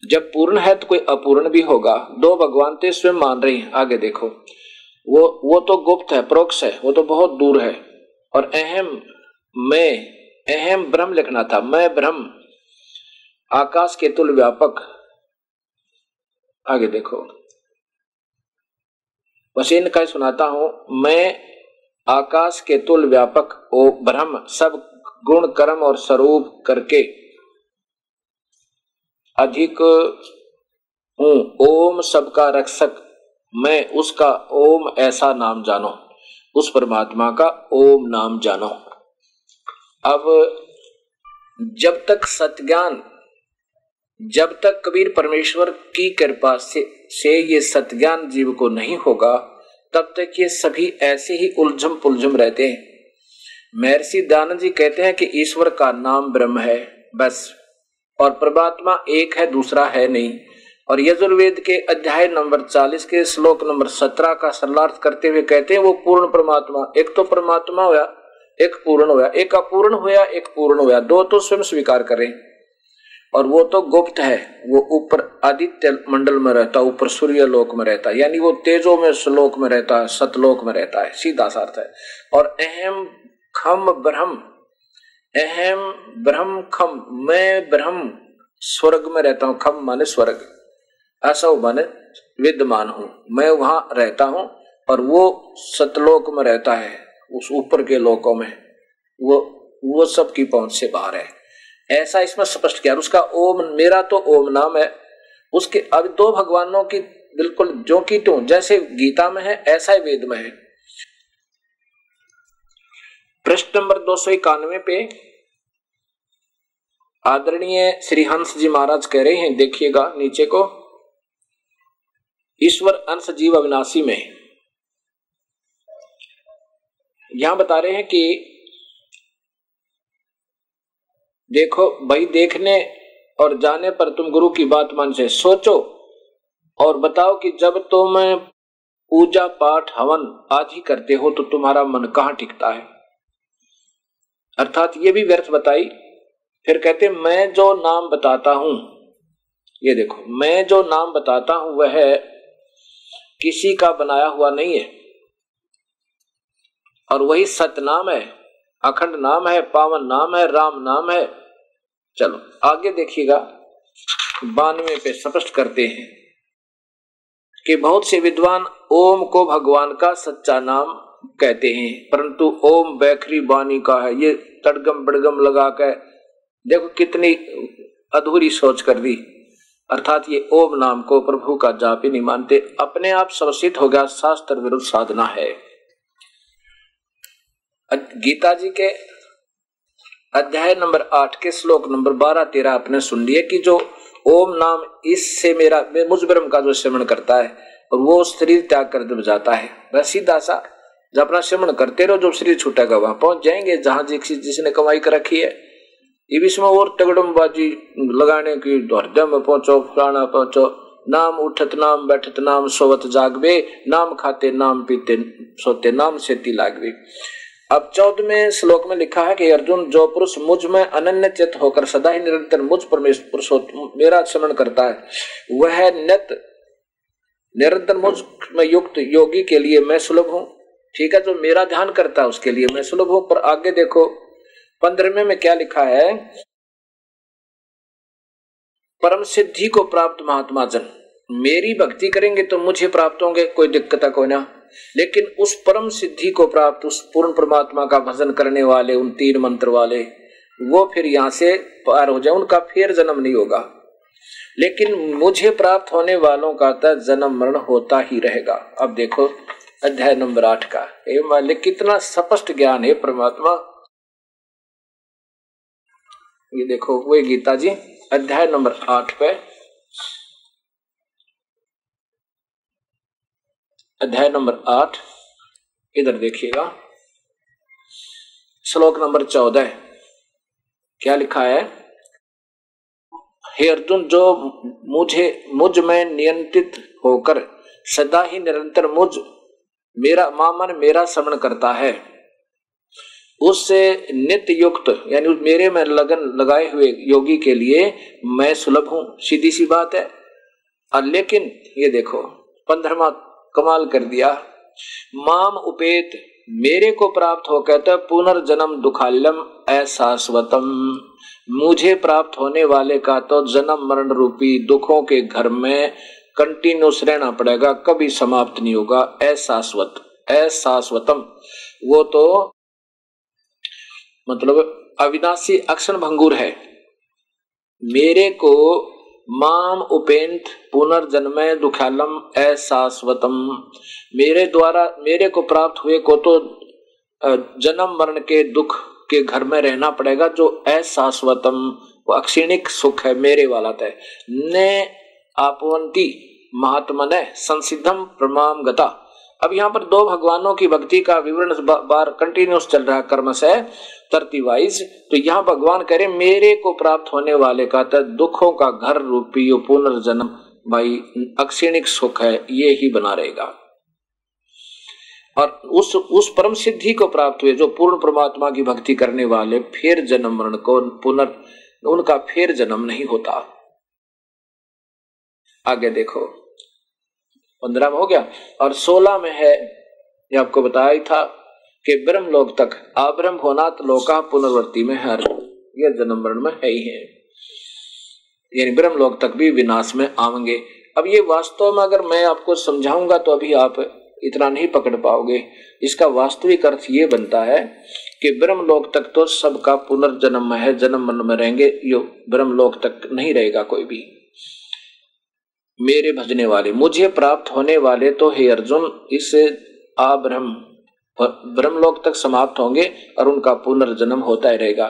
जब पूर्ण है तो कोई अपूर्ण भी होगा। दो भगवान तो स्वयं मान रही हैं। आगे देखो। वो वो तो गुप्त है, प्रोक्ष है। वो तो बहुत दूर है। और अहम मैं अहम ब्रह्म लिखना था। मैं ब्रह्म, आकाश के तुल व्यापक। आगे देखो। बस इनका सुनाता हूँ। मैं, आकाश के तुल व्यापक, ओ ब्रह्म, सब गुण, कर्म और स्वरूप करके अधिक हूँ। ओम सबका रक्षक, मैं उसका ओम ऐसा नाम जानो। उस परमात्मा का ओम नाम जानो। अब जब तक सत्ज्ञान, जब तक कबीर परमेश्वर की कृपा से से ये सत्ज्ञान जीव को नहीं होगा, तब तक ये सभी ऐसे ही उलझम पुलझम रहते हैं। महर्षि दानंद जी कहते हैं कि ईश्वर का नाम ब्रह्म है, बस। और परमात्मा एक है, दूसरा है नहीं। और यजुर्वेद के अध्याय नंबर 40 के श्लोक नंबर 17 का सरलार्थ करते हुए कहते हैं, वो पूर्ण परमात्मा। एक तो परमात्मा हुआ एक पूर्ण होया, एक अपूर्ण होया, एक पूर्ण होया। दो तो स्वयं स्वीकार करें और वो तो गुप्त है, वो ऊपर आदित्य मंडल में रहता, ऊपर सूर्य लोक में रहता, यानी वो तेजो में, श्लोक में रहता है सतलोक में रहता है, सीधा सार्थ है। और अहम खम ब्रह्म, अहम ब्रह्म खम, मैं ब्रह्म स्वर्ग में रहता हूँ, खम माने स्वर्ग। असौ माने विद्यमान हूँ, मैं वहाँ रहता हूँ और वो सतलोक में रहता है। उस ऊपर के लोकों में, वो वो सब की पहुँच से बाहर है। ऐसा इसमें स्पष्ट किया उसका ओम, मेरा तो ओम नाम है। उसके अब दो भगवानों की, बिल्कुल जो की टू जैसे गीता में है, ऐसा ही वेद में है। प्रश्न नंबर दो सौ इक्यानवे पे, आदरणीय श्री हंस जी महाराज कह रहे हैं, देखिएगा नीचे को, ईश्वर अंश जीव अविनाशी में यहाँ बता रहे हैं कि देखो, भाई देखने और जाने पर तुम गुरु की बात मान से सोचो और बताओ कि जब तुम पूजा पाठ, हवन आदि करते हो तो तुम्हारा मन कहाँ टिकता है? अर्थात ये भी व्यर्थ बताई। फिर कहते, मैं जो नाम बताता हूँ ये देखो, मैं जो नाम बताता हूँ, वह किसी का बनाया हुआ नहीं है। और वही सतनाम है, अखंड नाम है, पावन नाम है, राम नाम है। चलो, आगे देखिएगा, बानवे पे स्पष्ट करते हैं कि बहुत से विद्वान ओम को भगवान का सच्चा नाम कहते हैं, परंतु ओम बैखरी बानी का है, ये तड़गम बड़गम लगा कर देखो कितनी अधूरी सोच कर दी। अर्थात ये ओम नाम को प्रभु का जाप ही नहीं मानते, अपने आप समसित हो गया, शास्त्र विरुद्ध साधना है। गीता जी के अध्याय नंबर आठ के श्लोक नंबर बारह, तेरह आपने सुन लिए कि जो ओम नाम इससे मेरा मुझ ब्रह्म का जो श्रवण करता है, और वो शरीर त्याग कर दे जाता है, वह सीधा सा जब अपना श्रवण करते रहो जो शरीर छूटेगा वहाँ पहुँच जाएँगे, जहाँ जिस जिसने कमाई कर रखी है। ये भी इसमें और तगड़मबाजी लगाने की हृदय में पहुंचो, फलाना पहुंचो, नाम उठत नाम बैठत नाम सोवत जागवे नाम खाते नाम पीते, सोते नाम से लागवे अब चौदहवें श्लोक में लिखा है कि, अर्जुन, जो पुरुष मुझमें अनन्य चित होकर सदा ही निरंतर मुझ परमेश्वर मेरा स्मरण करता है, वह नित, निरंतर मुझमें युक्त योगी के लिए मैं सुलभ हूँ। ठीक है, जो मेरा ध्यान करता है, उसके लिए मैं सुलभ हूँ। पर आगे देखो, पंद्रहवें में क्या लिखा है? परम सिद्धि को प्राप्त महात्मा जन मेरी भक्ति करेंगे तो मुझे प्राप्त होंगे, कोई दिक्कत को ना। लेकिन उस परम सिद्धि को प्राप्त, उस पूर्ण परमात्मा का भजन करने वाले, उन तीन मंत्र वाले, वो फिर यहाँ से पार हो जाए, उनका फिर जन्म नहीं होगा। लेकिन मुझे प्राप्त होने वालों का तो जन्म मरण होता ही रहेगा। अब देखो, अध्याय नंबर आठ का। मालिक, कितना स्पष्ट ज्ञान है परमात्मा। ये देखो, वे गीता जी, अध्याय नंबर आठ पे। अध्याय नंबर आठ। इधर देखिएगा। श्लोक नंबर चौदह। क्या लिखा है? हे अर्जुन, जो मुझे, मुझमें नियंत्रित होकर सदा ही निरंतर मुझ, मेरा मामन, मेरा श्रवण करता है। उससे नित्य युक्त यानी मेरे में लगन लगाए हुए योगी के लिए मैं सुलभ हूँ। सीधी सी बात है। और लेकिन ये देखो, पंद्रमा कमाल कर दिया। माम उपेत मेरे को प्राप्त हो कहते पुनर्जन्म दुखाल्यम अशाश्वतम। मुझे प्राप्त होने वाले का तो जन्म मरण रूपी दुखों के घर में कंटिन्यूस रहना पड़ेगा, कभी समाप्त नहीं होगा। अशाश्वत, अशाश्वतम। वो तो मतलब अविनाशी अक्षण भंगुर है। मेरे को माम उपेंत पुनर्जन्म दुखालम अशाश्वतम। मेरे द्वारा, मेरे को प्राप्त हुए को तो जन्म मरण के दुख के घर में रहना पड़ेगा जो अशाश्वतम अक्षिणिक सुख है मेरे वाला तय। ने आपवंती महात्मा ने संसिधम प्रमाम गता अब यहाँ पर दो भगवानों की भक्ति का विवरण बार कंटिन्यूस चल रहा कर्म से तरती वाइज तो यहाँ भगवान करे मेरे को प्राप्त होने वाले का तो दुखों का घर रूपी पुनर्जन्म भाई, अक्षिणिक सुख है, ये ही बना रहेगा। और उस उस परम सिद्धि को प्राप्त हुए, जो पूर्ण परमात्मा की भक्ति करने वाले, फिर जन्म मरण को पुनर्, उनका फिर जन्म नहीं होता। आगे देखो। पंद्रह में हो गया। और सोलह में है, ये आपको बताया ही था कि ब्रह्म लोक तक अब्रह्म होना लोका पुनर्वर्ती में हर यह जन्म मरण में है ही है। यानी ब्रह्म लोक तक भी विनाश में आवेंगे अब ये वास्तव में अगर मैं आपको समझाऊँगा तो अभी आप इतना नहीं पकड़ पाओगे। इसका वास्तविक अर्थ ये बनता है कि ब्रह्म लोक तक तो सबका पुनर्जन्म है, जन्म मन में रहेंगे, यो ब्रह्म लोक तक नहीं रहेगा कोई भी। मेरे भजने वाले, मुझे प्राप्त होने वाले तो हे अर्जुन, इस आब्रह्म ब्रह्मलोक तक समाप्त होंगे और उनका पुनर्जन्म होता ही रहेगा।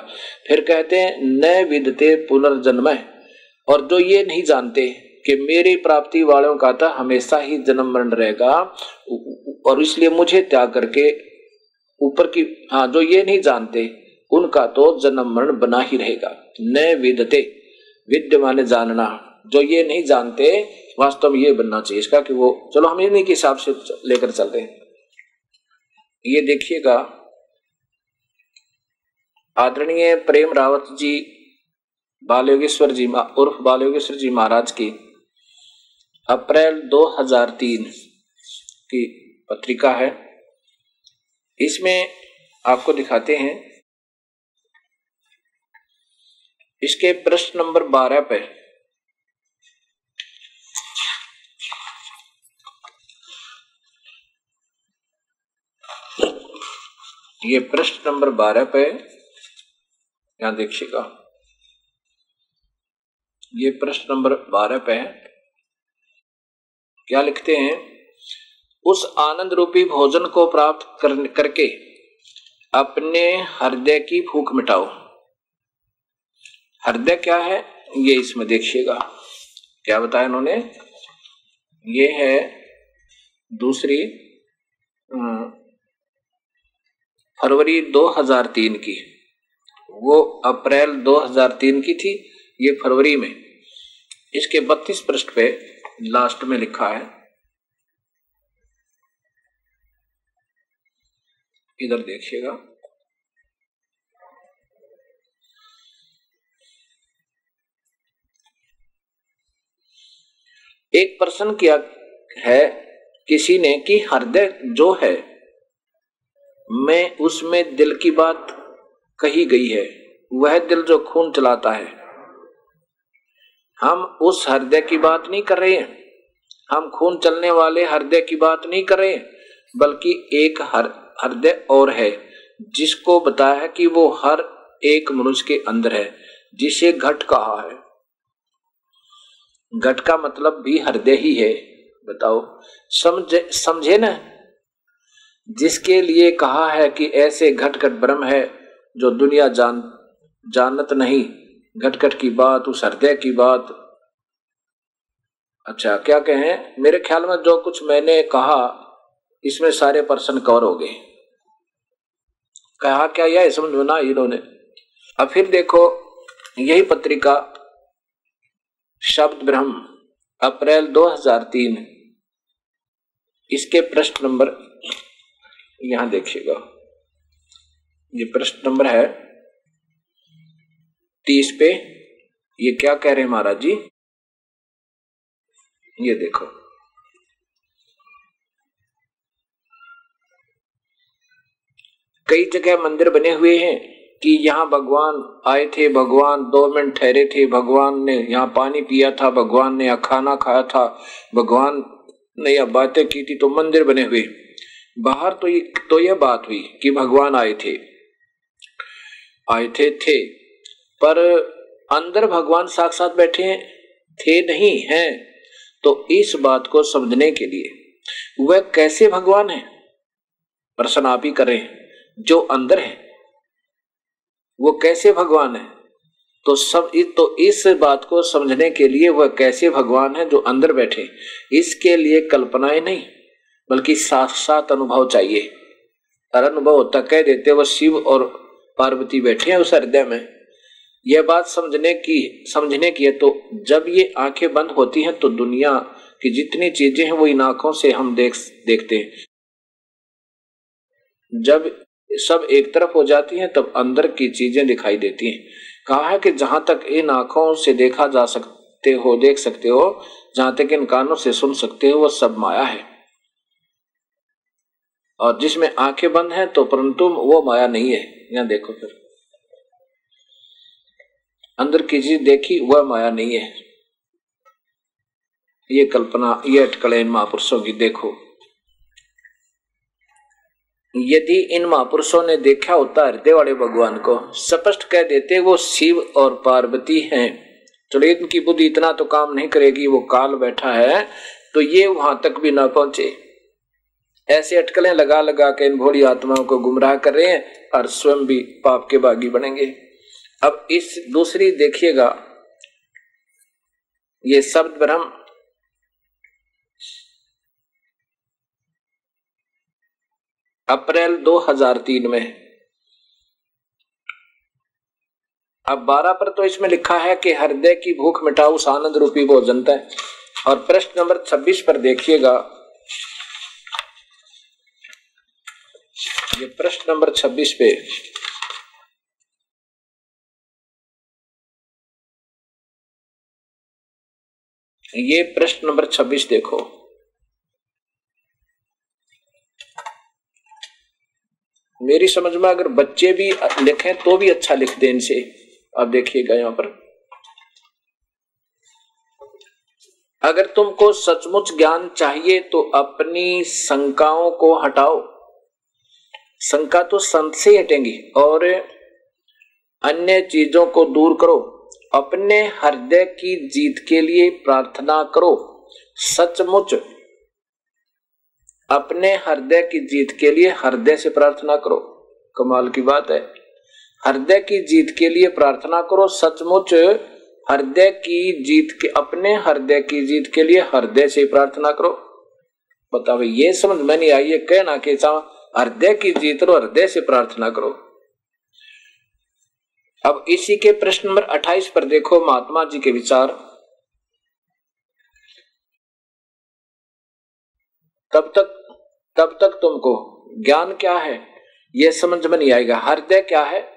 फिर कहते हैं, न विदते पुनर्जन्म और जो ये नहीं जानते कि मेरी प्राप्ति वालों का था हमेशा ही जन्म मरण रहेगा और इसलिए मुझे त्याग करके ऊपर की हाँ जो ये नहीं जानते, उनका तो जन्म मरण बना ही रहेगा। न विदते विद्य माने जानना। जो ये नहीं जानते, वास्तव में ये बनना चाहिए इसका कि वो, चलो हम इन्हीं के हिसाब से लेकर चलते हैं। ये देखिएगा, आदरणीय प्रेम रावत जी बालयोगेश्वर जी उर्फ़ बालयोगेश्वर जी महाराज की अप्रैल 2003 की पत्रिका है। इसमें आपको दिखाते हैं। इसके प्रश्न नंबर 12 पे ये प्रश्न नंबर बारह पे यहाँ देखिएगा ये प्रश्न नंबर बारह पे है। क्या लिखते हैं? उस आनंद रूपी भोजन को प्राप्त कर, करके अपने हृदय की भूख मिटाओ। हृदय क्या है? ये इसमें देखिएगा। क्या बताया इन्होंने? ये है दूसरी फरवरी 2003 की वो अप्रैल 2003 की थी, ये फरवरी में। इसके 32 पृष्ठ पे लास्ट में लिखा है। इधर देखिएगा। एक प्रश्न किया है किसी ने कि हृदय जो है में उसमें दिल की बात कही गई है। वह दिल जो खून चलाता है। हम उस हृदय की बात नहीं कर रहे हैं। हम खून चलने वाले हृदय की बात नहीं कर रहे हैं, बल्कि एक हृदय और है, जिसको बताया है कि वो हर एक मनुष्य के अंदर है, जिसे घट कहा है। घट का मतलब भी हृदय ही है। बताओ, समझे समझे ना? जिसके लिए कहा है कि ऐसे घटघट ब्रह्म है जो दुनिया जान, जानत नहीं। घटघट की बात, उस हृदय की बात। अच्छा क्या कहें? मेरे ख्याल में जो कुछ मैंने कहा, इसमें सारे पर्सन कवर हो गए। कहा क्या यह समझ ना इन्होंने। अब फिर देखो, यही पत्रिका, शब्द ब्रह्म, अप्रैल 2003 इसके प्रश्न नंबर यहाँ देखिएगा। ये प्रश्न नंबर है, तीस पे ये क्या कह रहे हैं महाराज जी? ये देखो। कई जगह मंदिर बने हुए हैं कि यहाँ भगवान आए थे, भगवान दो मिनट ठहरे थे, भगवान ने यहाँ पानी पिया था, भगवान ने यहाँ खाना खाया था, भगवान ने यह बातें की थी तो मंदिर बने हुए। बाहर तो तो यह बात हुई कि भगवान आए थे। आए थे थे। पर अंदर भगवान साक्षात बैठे हैं, थे नहीं, हैं। तो इस बात को समझने के लिए वह कैसे भगवान है? प्रश्न आप ही करें जो अंदर है, वो कैसे भगवान है? तो सब तो इस बात को समझने के लिए वह कैसे भगवान है जो अंदर बैठे? इसके लिए कल्पनाएँ नहीं। बल्कि साक्षात अनुभव चाहिए। और अनुभव होता कह देते वह शिव और पार्वती बैठे हैं उस हृदय में। यह बात समझने की समझने की है तो जब ये आँखें बंद होती हैं तो दुनिया की जितनी चीज़ें हैं, वो इन आँखों से हम देख, देखते हैं। जब सब एक तरफ़ हो जाती हैं, तब अंदर की चीज़ें दिखाई देती हैं। कहा है कि जहाँ तक इन आँखों से देखा जा सकते हो, देख सकते हो, जहाँ तक इन कानों से सुन सकते हो वह सब माया है। और जिसमें आँखें बंद हैं तो परंतु वो माया नहीं है। यहाँ देखो फिर। अंदर की चीज़ देखी, वह माया नहीं है। ये कल्पना, ये अटकले इन महापुरुषों की, देखो। यदि इन महापुरुषों ने देखा होता हृदय वाले भगवान को, स्पष्ट कह देते, वो शिव और पार्वती हैं। चलो, इनकी बुद्धि इतना तो काम नहीं करेगी, वो काल बैठा है तो ये वहाँ तक भी ना पहुँचे। ऐसे अटकलें लगा लगा के इन भोली आत्माओं को गुमराह कर रहे हैं और स्वयं भी पाप के बागी बनेंगे। अब इस दूसरी देखिएगा, ये शब्द ब्रह्म अप्रैल 2003 में, अब 12 पर तो इसमें लिखा है कि हृदय की भूख मिटाऊ आनंद रूपी भोजन है और प्रश्न नंबर 26 पर देखिएगा ये प्रश्न नंबर 26 पे। ये प्रश्न नंबर 26 देखो। मेरी समझ में अगर बच्चे भी लिखें तो भी अच्छा लिख दें इनसे। अब देखिएगा यहाँ पर। अगर तुमको सचमुच ज्ञान चाहिए तो अपनी शंकाओं को हटाओ। शंका तो संत से हटेंगी। और अन्य चीज़ों को दूर करो। अपने हृदय की जीत के लिए प्रार्थना करो। सचमुच अपने हृदय की जीत के लिए हृदय से प्रार्थना करो। कमाल की बात है। हृदय की जीत के लिए प्रार्थना करो। सचमुच हृदय की जीत के, अपने हृदय की जीत के लिए हृदय से प्रार्थना करो। बताओ, ये समझ में नहीं आई है। कहना कि हृदय की जीत लो, हृदय से प्रार्थना करो। अब इसी के प्रश्न नंबर 28 पर देखो महात्मा जी के विचार। तब तक तब तक तुमको ज्ञान क्या है? यह समझ में नहीं आएगा। हृदय क्या है?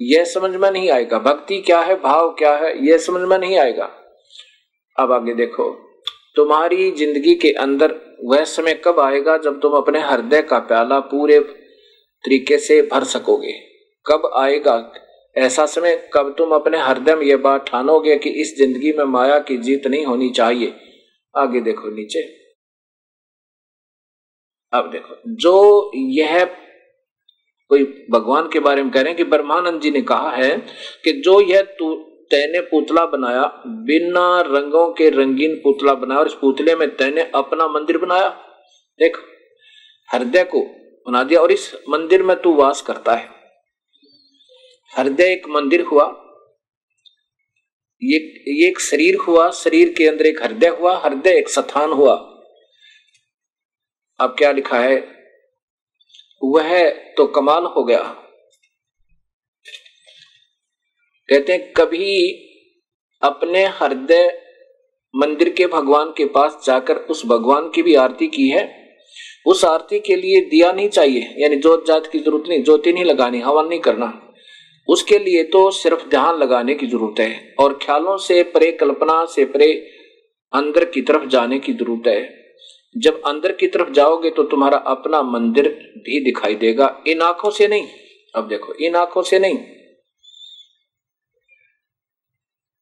यह समझ में नहीं आएगा। भक्ति क्या है? भाव क्या है? यह समझ में नहीं आएगा। अब आगे देखो। तुम्हारी ज़िंदगी के अंदर वह समय कब आएगा जब तुम अपने हृदय का प्याला पूरे तरीके से भर सकोगे? कब आएगा? ऐसा समय कब तुम अपने हृदय में यह बात ठानोगे कि इस ज़िंदगी में माया की जीत नहीं होनी चाहिए? आगे देखो नीचे। अब देखो, जो यह कोई भगवान के बारे में कह रहे हैं कि ब्रह्मानंद जी ने कहा है कि जो यह तैने पुतला बनाया, बिना रंगों के रंगीन पुतला बनाया, और इस पुतले में तैने अपना मंदिर बनाया। देख, हृदय को बना दिया, और इस मंदिर में तू वास करता है। हृदय एक मंदिर हुआ, ये ये एक शरीर हुआ, शरीर के अंदर एक हृदय हुआ, हृदय एक स्थान हुआ। अब क्या लिखा है? वह तो कमाल हो गया। कहते हैं, कभी अपने हृदय मंदिर के भगवान के पास जाकर उस भगवान की भी आरती की है, उस आरती के लिए दिया नहीं चाहिए, यानी जोत जात की ज़रूरत नहीं, ज्योति नहीं लगानी, हवन नहीं करना, उसके लिए तो सिर्फ़ ध्यान लगाने की ज़रूरत है और ख्यालों से परे, कल्पना से परे अंदर की तरफ़ जाने की ज़रूरत है। जब अंदर की तरफ़ जाओगे तो तुम्हारा अपना मंदिर भी दिखाई देगा, इन आँखों से नहीं, अब देखो, इन आँखों से नहीं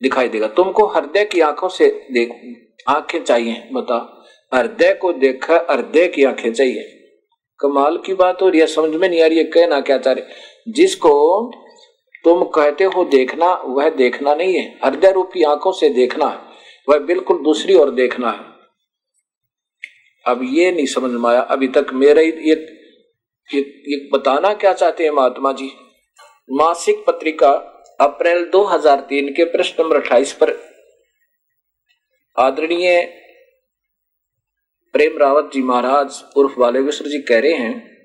दिखाई देगा। तुमको हृदय की आँखों से देख आँखें चाहिए बता हृदय को देखा हृदय की आँखें चाहिए। कमाल की बात हो रही है समझ में नहीं आ रही है कहना क्या चाह रहे जिसको तुम कहते हो देखना वह देखना नहीं है। हृदय रूपी आँखों से देखना है वह बिल्कुल दूसरी ओर देखना है। अब ये नहीं समझ में आया अभी तक मेरा ये, ये, ये बताना क्या चाहते हैं महात्मा जी? मासिक पत्रिका अप्रैल 2003 के प्रश्न नंबर 28 पर। आदरणीय प्रेम रावत जी महाराज, उर्फ़ बालेश्वर जी कह रहे हैं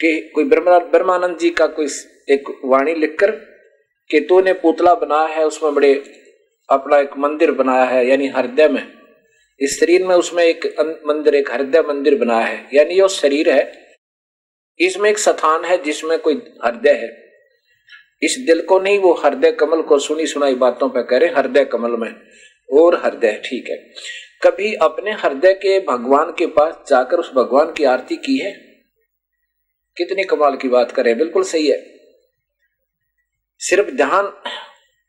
कि कोई ब्रह्मानंद जी का कोई एक वाणी लिखकर कि तूने पुतला बनाया है, उसमें बड़े अपना एक मंदिर बनाया है, यानी हृदय में। इस शरीर में उसमें एक मंदिर, एक हृदय मंदिर बनाया है, यानी ये शरीर है। इसमें एक स्थान है जिसमें कोई हृदय है। इस दिल को नहीं, वो हृदय कमल को सुनी सुनाई बातों पर कह रहे हृदय कमल में, और हृदय, ठीक है। कभी अपने हृदय के भगवान के पास जाकर उस भगवान की आरती की है? कितनी कमाल की बात करें, बिल्कुल सही है। सिर्फ़ ध्यान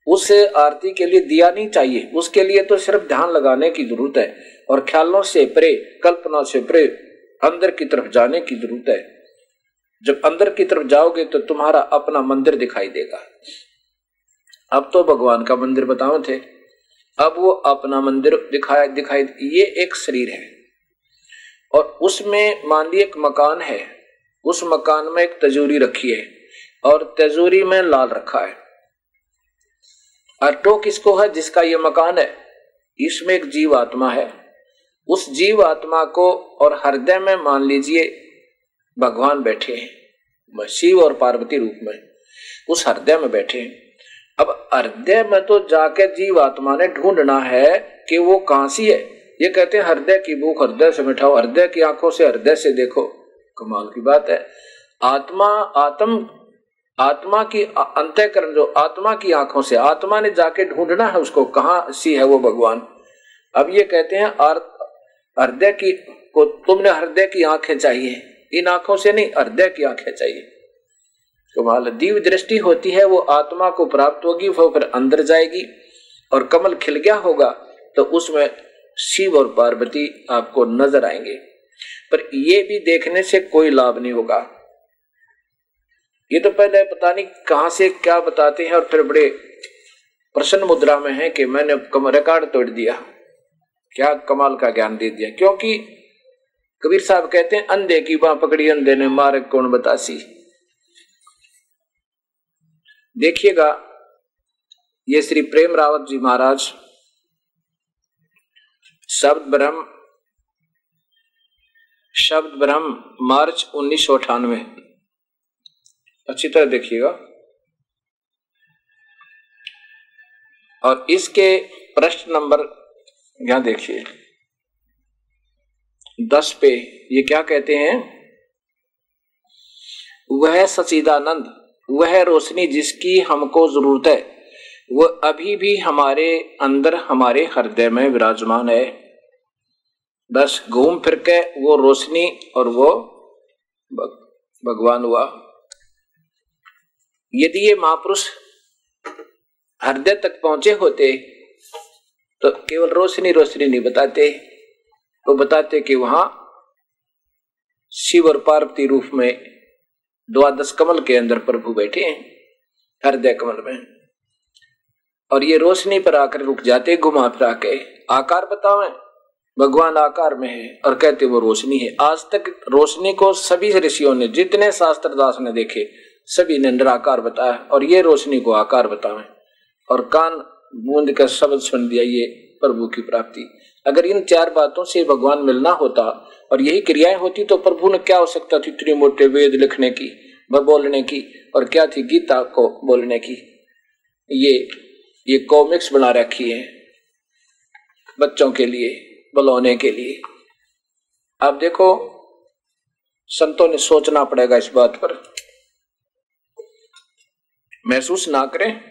उस आरती के लिए दिया नहीं चाहिए, उसके लिए तो सिर्फ़ ध्यान लगाने की ज़रूरत है, और ख्यालों से प्रे, कल्पना से प्रे, अंदर की तरफ़ जाने की ज़रूरत है। जब अंदर की तरफ़ जाओगे तो तुम्हारा अपना मंदिर दिखाई देगा। अब तो भगवान का मंदिर बताओ थे। अब वो अपना मंदिर दिखाया, दिखाई, ये एक शरीर है। और उसमें मान ली एक मकान है। उस मकान में एक तजूरी रखी है और तजूरी में लाल रखा है। अटो किसको है जिसका ये मकान है? इसमें एक जीव आत्मा है। उस जीव आत्मा को और हृदय में मान लीजिए भगवान बैठे हैं शिव और पार्वती रूप में, उस हृदय में बैठे हैं। अब हृदय में तो जाके जीव आत्मा ने ढूंढना है कि वो कहाँ सी है। ये कहते हैं, हृदय की भूख हृदय से मिठाओ हृदय की आँखों से हृदय से देखो। कमाल की बात है। आत्मा, आत्म, आत्मा की अंत्यकरण जो आत्मा की आँखों से, आत्मा ने जाके ढूंढना है उसको कहा सी है वो भगवान। अब ये कहते हैं हृदय की को, तुमने हृदय की आँखें चाहिए। इन आँखों से नहीं, हृदय की आँखें चाहिए। कमाल दिव्य दृष्टि होती है, वो आत्मा को प्राप्त होगी, वो फिर अंदर जाएगी। और कमल खिल गया होगा तो उसमें शिव और पार्वती आपको नज़र आएँगे। पर ये भी देखने से कोई लाभ नहीं होगा। ये तो पहले पता नहीं कहाँ से क्या बताते हैं, और फिर बड़े प्रसन्न मुद्रा में है कि मैंने रिकॉर्ड तोड़ दिया। क्या कमाल का ज्ञान दे दिया। क्योंकि कबीर साहब कहते हैं, अंधे की बाह पकड़ी, अंधे ने मार्ग कौन बतासी? देखिएगा, ये श्री प्रेम रावत जी महाराज, शब्द ब्रह्म शब्द ब्रह्म, मार्च उन्नीस सौ अठानवे। अच्छी तरह देखिएगा। और इसके प्रश्न नंबर, यहाँ देखिए। दस पे, ये क्या कहते हैं? वह सचिदानंद वह रोशनी जिसकी हमको ज़रूरत है वह अभी भी हमारे अंदर, हमारे हृदय में विराजमान है। बस घूम फिर के वो रोशनी और वो भगवान हुआ। यदि ये महापुरुष हृदय तक पहुँचे होते तो केवल रोशनी रोशनी नहीं बताते। तो बताते कि वहाँ शिव और पार्वती रूप में द्वादश कमल के अंदर प्रभु बैठे हैं, हृदय कमल में। और ये रोशनी पर आकर रुक जाते, घुमा फिरा के, आकार बतावे भगवान आकार में है और कहते वो रोशनी है। आज तक रोशनी को सभी ऋषियों ने, जितने शास्त्र दास ने देखे, सभी ने निराकार बताया और ये रोशनी को आकार बतावे और कान बूंद का शब्द सुन दिया, ये प्रभु की प्राप्ति। अगर इन चार बातों से भगवान मिलना होता और यही क्रियाएँ होती तो प्रभु ने क्या हो सकता थी इतनी मोटे वेद लिखने की बोलने की और क्या थी गीता को बोलने की? ये ये कॉमिक्स बना रखी है बच्चों के लिए, बुलाने के लिए। आप देखो, संतों ने सोचना पड़ेगा इस बात पर। महसूस ना करें,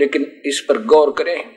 लेकिन इस पर गौर करें।